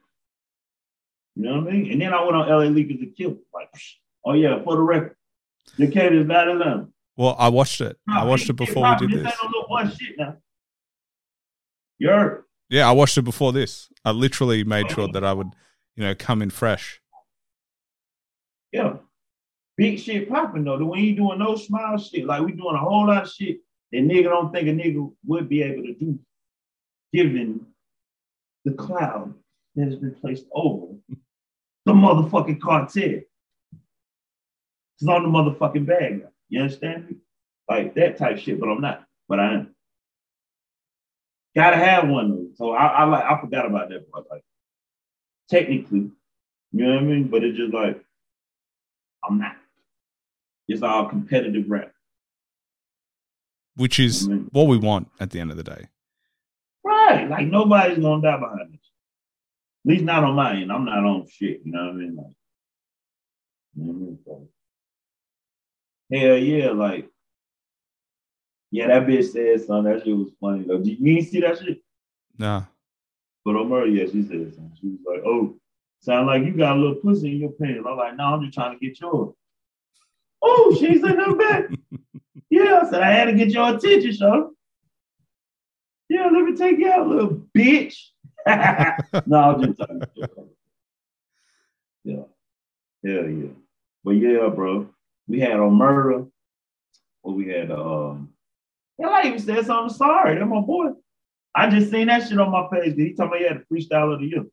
You know what I mean? And then I went on LA Leakers to kill. Like, oh yeah, for the record, Decatur is not Atlanta. Well, I watched it. I watched it before we did this. this. ain't no little boy shit now. Yeah, I watched it before this. I literally made sure that I would, you know, come in fresh. Yeah. Big shit popping though. When you doing no smile shit, like we doing a whole lot of shit that nigga don't think a nigga would be able to do, given the cloud that has been placed over the motherfucking cartel. It's on the motherfucking bag. now. You understand me? Like that type shit, but I'm not. But I am. Gotta have one. So I, I like I forgot about that part. Like technically, you know what I mean? But it's just like I'm not. It's all competitive rap. Which is what we want at the end of the day. Right. Like nobody's gonna die behind this. At least not on my end. I'm not on shit. You know what I mean? Like, you know what I mean? So, hell yeah, like, yeah, that bitch said something. That shit was funny though. Did you ain't see that shit? Nah. But Omar, yeah, she said something. She was like, oh, sound like you got a little pussy in your pants. I'm like, no, I'm just trying to get yours. Oh, she said that back. yeah, I said, I had to get your attention, so. Yeah, let me take you out, little bitch. no, I'm just talking. Yeah. Hell yeah. But yeah, bro. We had on murder. What we had, um, I even said something Sy Ari. That's my boy. I just seen that shit on my page. Did he told me he had a freestyle of the year.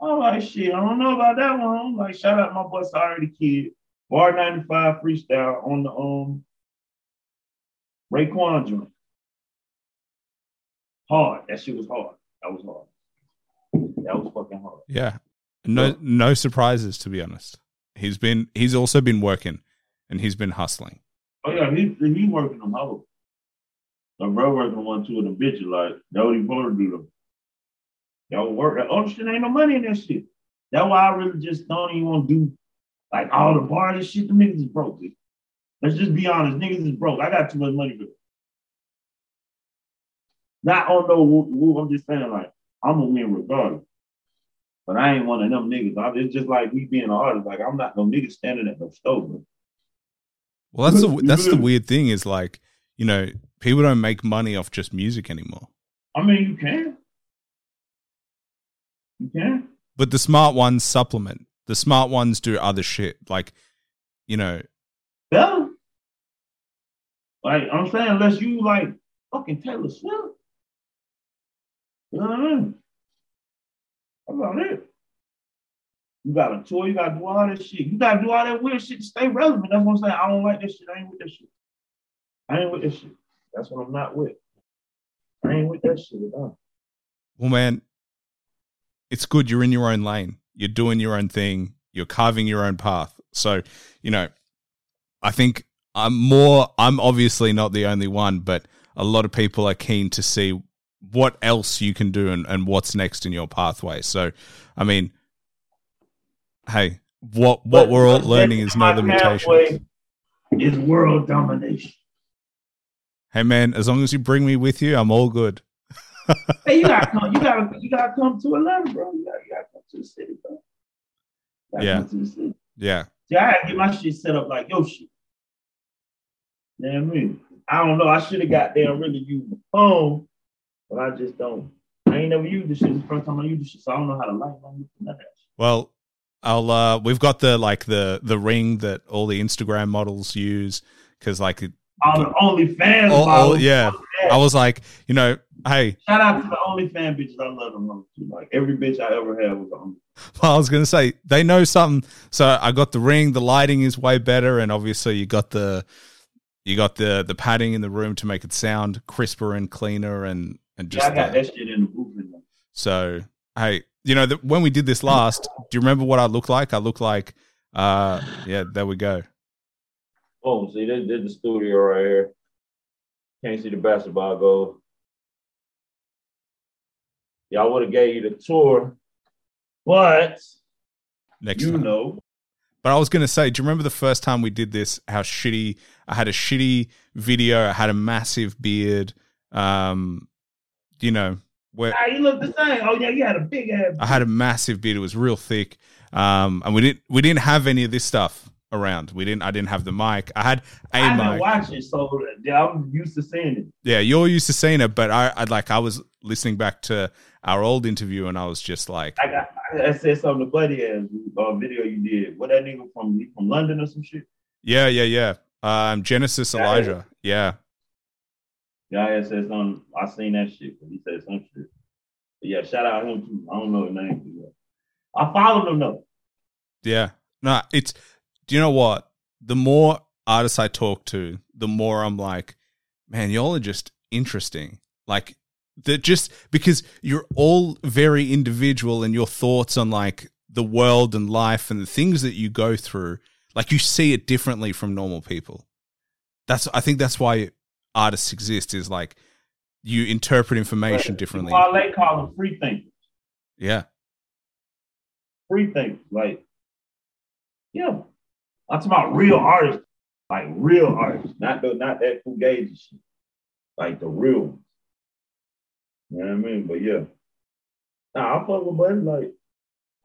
I'm like, shit, I don't know about that one. I'm like, shout out my boy Sy Ari Da Kid. Bar 95 freestyle on the um Raekwon joint. Hard. That shit was hard. That was hard. That was fucking hard. Yeah. No no surprises to be honest. He's been he's also been working and he's been hustling. Oh yeah, he he working them hoes. My bro working one two of them bitches like that what he supposed to do them. Y'all work oh shit ain't no money in that shit. That's why I really just don't even want to do like all the bars and shit. The niggas is broke. dude. Let's just be honest, niggas is broke. I got too much money for it. Not on no I'm just saying like I'm gonna win regardless. But I ain't one of them niggas. I, it's just like me being an artist. Like I'm not no nigga standing at no stove. Well, that's the that's the weird thing is like, you know, people don't make money off just music anymore. I mean, you can. You can. But the smart ones supplement. The smart ones do other shit. Like, you know, Yeah. Like I'm saying, unless you like fucking Taylor Swift. You know what I mean? That's about it. You gotta tour, you gotta do all that shit. You gotta do all that weird shit to stay relevant. That's what I'm saying. I don't like this shit. I ain't with this shit. I ain't with this shit. That's what I'm not with. I ain't with that shit at all. well, man, it's good. You're in your own lane. You're doing your own thing. You're carving your own path. So, you know, I think I'm more, I'm obviously not the only one, but a lot of people are keen to see what else you can do and, and what's next in your pathway. So, I mean, hey, what, what But- we're all learning is no limitations. Is world domination. Hey, man, as long as you bring me with you, I'm all good. Hey, you gotta come. You gotta. You gotta come to Atlanta, bro. You gotta, you gotta come to the city, bro. You Yeah. Come to the city. Yeah. See, I had to get my shit set up like your shit. You know what I mean? I don't know. I should have got there and really used the phone, but I just don't. I ain't never used this shit. It's the first time I used this shit, so I don't know how to light on it. None of that shit. Well, I'll uh we've got the like the the ring that all the Instagram models use cuz like All the OnlyFans all, all, yeah. I was like, you know, hey, Shout out to the OnlyFans bitches. I love them. Like every bitch I ever had was on. well, I was to say they know something. So I got the ring, the lighting is way better and obviously you got the you got the the padding in the room to make it sound crisper and cleaner and and Yeah, just I got the- that shit in the booth. So hey, you know, the, when we did this last, do you remember what I looked like? I looked like uh yeah, there we go. Oh, see, this, this is the studio right here. Can't see the basketball goal. Y'all would have gave you the tour, but Next you time. know, But I was going to say, do you remember the first time we did this? How shitty I had a shitty video. I had a massive beard. Um, you know, where ah, you look the same. Oh yeah, you had a big ass. I had a massive beard. It was real thick. Um, and we didn't we didn't have any of this stuff around. We didn't. I didn't have the mic. I had a I mic. watch it, so yeah, I'm used to seeing it. Yeah, you're used to seeing it, but I, I like I was listening back to our old interview, and I was just like, I got. I, said something to Buddy as uh, video you did. What that nigga from from London or some shit. yeah, yeah, yeah. Um, Genesis Elijah. Yeah, Had said something. I seen that shit, he said some shit. But yeah, shout out him too. I don't know his name. I followed him though. Yeah. No, it's do you know what? The more artists I talk to, the more I'm like, man, y'all are just interesting. Like that just because you're all very individual and your thoughts on like the world and life and the things that you go through, like you see it differently from normal people. That's I think that's why artists exist is like you interpret information differently. Paul they call them free thinkers. Yeah. Free thinkers. Like, yeah. I'm talking about real artists. Like real artists. Not the not that fugazi shit. Like the real ones. You know what I mean? But yeah. Nah, I fuck with buddy. Like,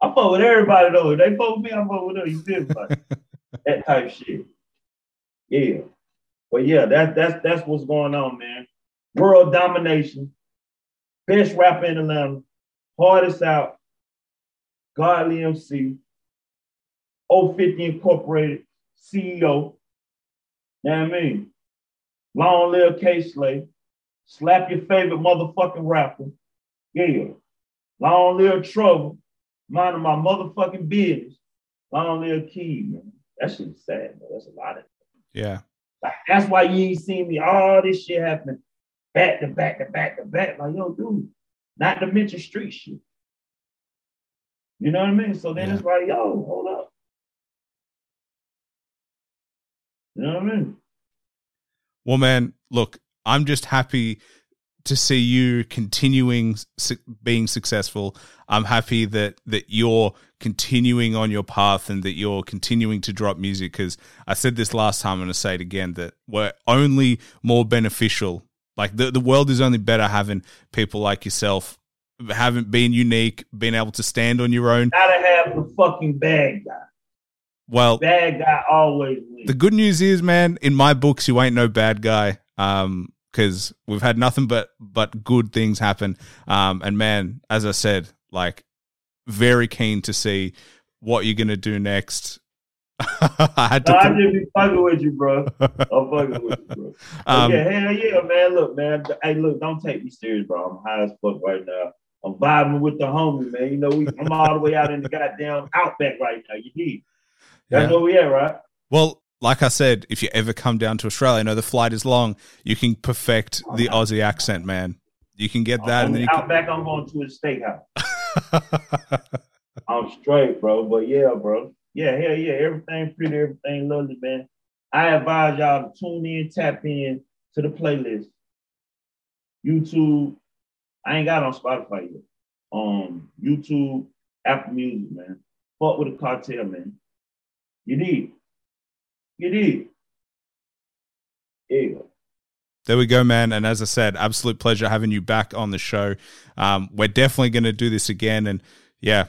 I fuck with everybody though. If they fuck with me, I fuck with them. You feel me? Like that type shit. Yeah. But yeah, that that's that's what's going on, man. World domination. Best rapper in Atlanta. Hardest out. Godly MC. 050 Incorporated CEO. What I mean? Long live Kay Slay. Slap your favorite motherfucking rapper. Yeah. Long live Trouble. minding my motherfucking business. Long live Key, man. That shit is sad, man. That's a lot of Yeah. Like, that's why you ain't seen me all this shit happening back to back to back to back. Like, yo, dude, not to mention street shit. You know what I mean? So then Yeah. it's like, yo, hold up. You know what I mean? Well, man, look, I'm just happy to see you continuing su- being successful. I'm happy that that you're continuing on your path and that you're continuing to drop music. Because I said this last time, and I'm going to say it again that we're only more beneficial. Like the the world is only better having people like yourself, having been unique, being able to stand on your own. Gotta have the fucking bad guy. Well, Bad guy always wins. the good news is, man, in my books, you ain't no bad guy. Um, because we've had nothing but but good things happen. Um, and man, as I said, like very keen to see what you're gonna do next. I had No, I to. just be fucking with you, bro. I'm fucking with you, bro. Um, yeah, hell yeah, man. Look, man. Hey, look, don't take me serious, bro. I'm high as fuck right now. I'm vibing with the homie, man. You know, we, I'm all the way out in the goddamn outback right now. You need. That's Yeah. where we at, right? Well, like I said, if you ever come down to Australia, I know the flight is long. You can perfect the Aussie accent, man. You can get that, and then the you can. outback, I'm going to a steakhouse. I'm straight, bro. But yeah, bro. Yeah, hell yeah. Everything pretty, everything lovely, man. I advise y'all to tune in, tap in to the playlist. YouTube. I ain't got on Spotify yet. Um, YouTube, Apple Music, man. Fuck with the cartel, man. You need. There you go. There we go, man. And as I said, absolute pleasure having you back on the show. Um, we're definitely going to do this again. And yeah,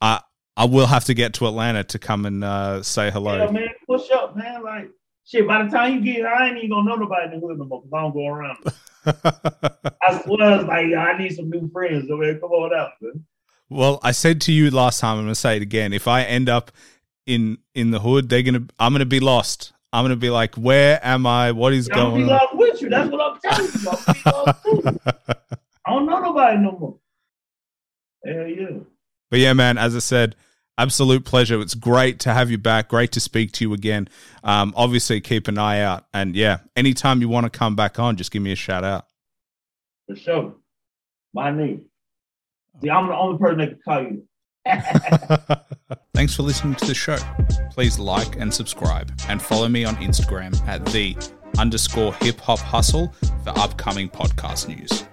I I will have to get to Atlanta to come and uh, say Yeah, hello. man, push up, man. Like shit. By the time you get here, I ain't even gonna know nobody in the hood no more because I don't go around. I swear, like I need some new friends. Come on out, man. well, I said to you last time, I'm going to say it again. If I end up in in the hood, they're gonna I'm going to be lost. I'm going to be like, where am I? What is going? I'm gonna be on? lost with you. That's what I'm telling you. I'm gonna be lost too. I don't know nobody no more. Hell yeah. But yeah, man, as I said, absolute pleasure. It's great to have you back. Great to speak to you again. Um, obviously, keep an eye out. And yeah, anytime you want to come back on, just give me a shout out. For sure. My name. See, I'm the only person that can call you. Thanks for listening to the show. Please like and subscribe and follow me on Instagram at the underscore hip hop hustle for upcoming podcast news.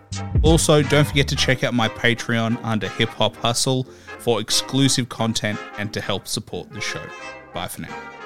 Also, don't forget to check out my Patreon under hip hop hustle for exclusive content and to help support the show. Bye for now.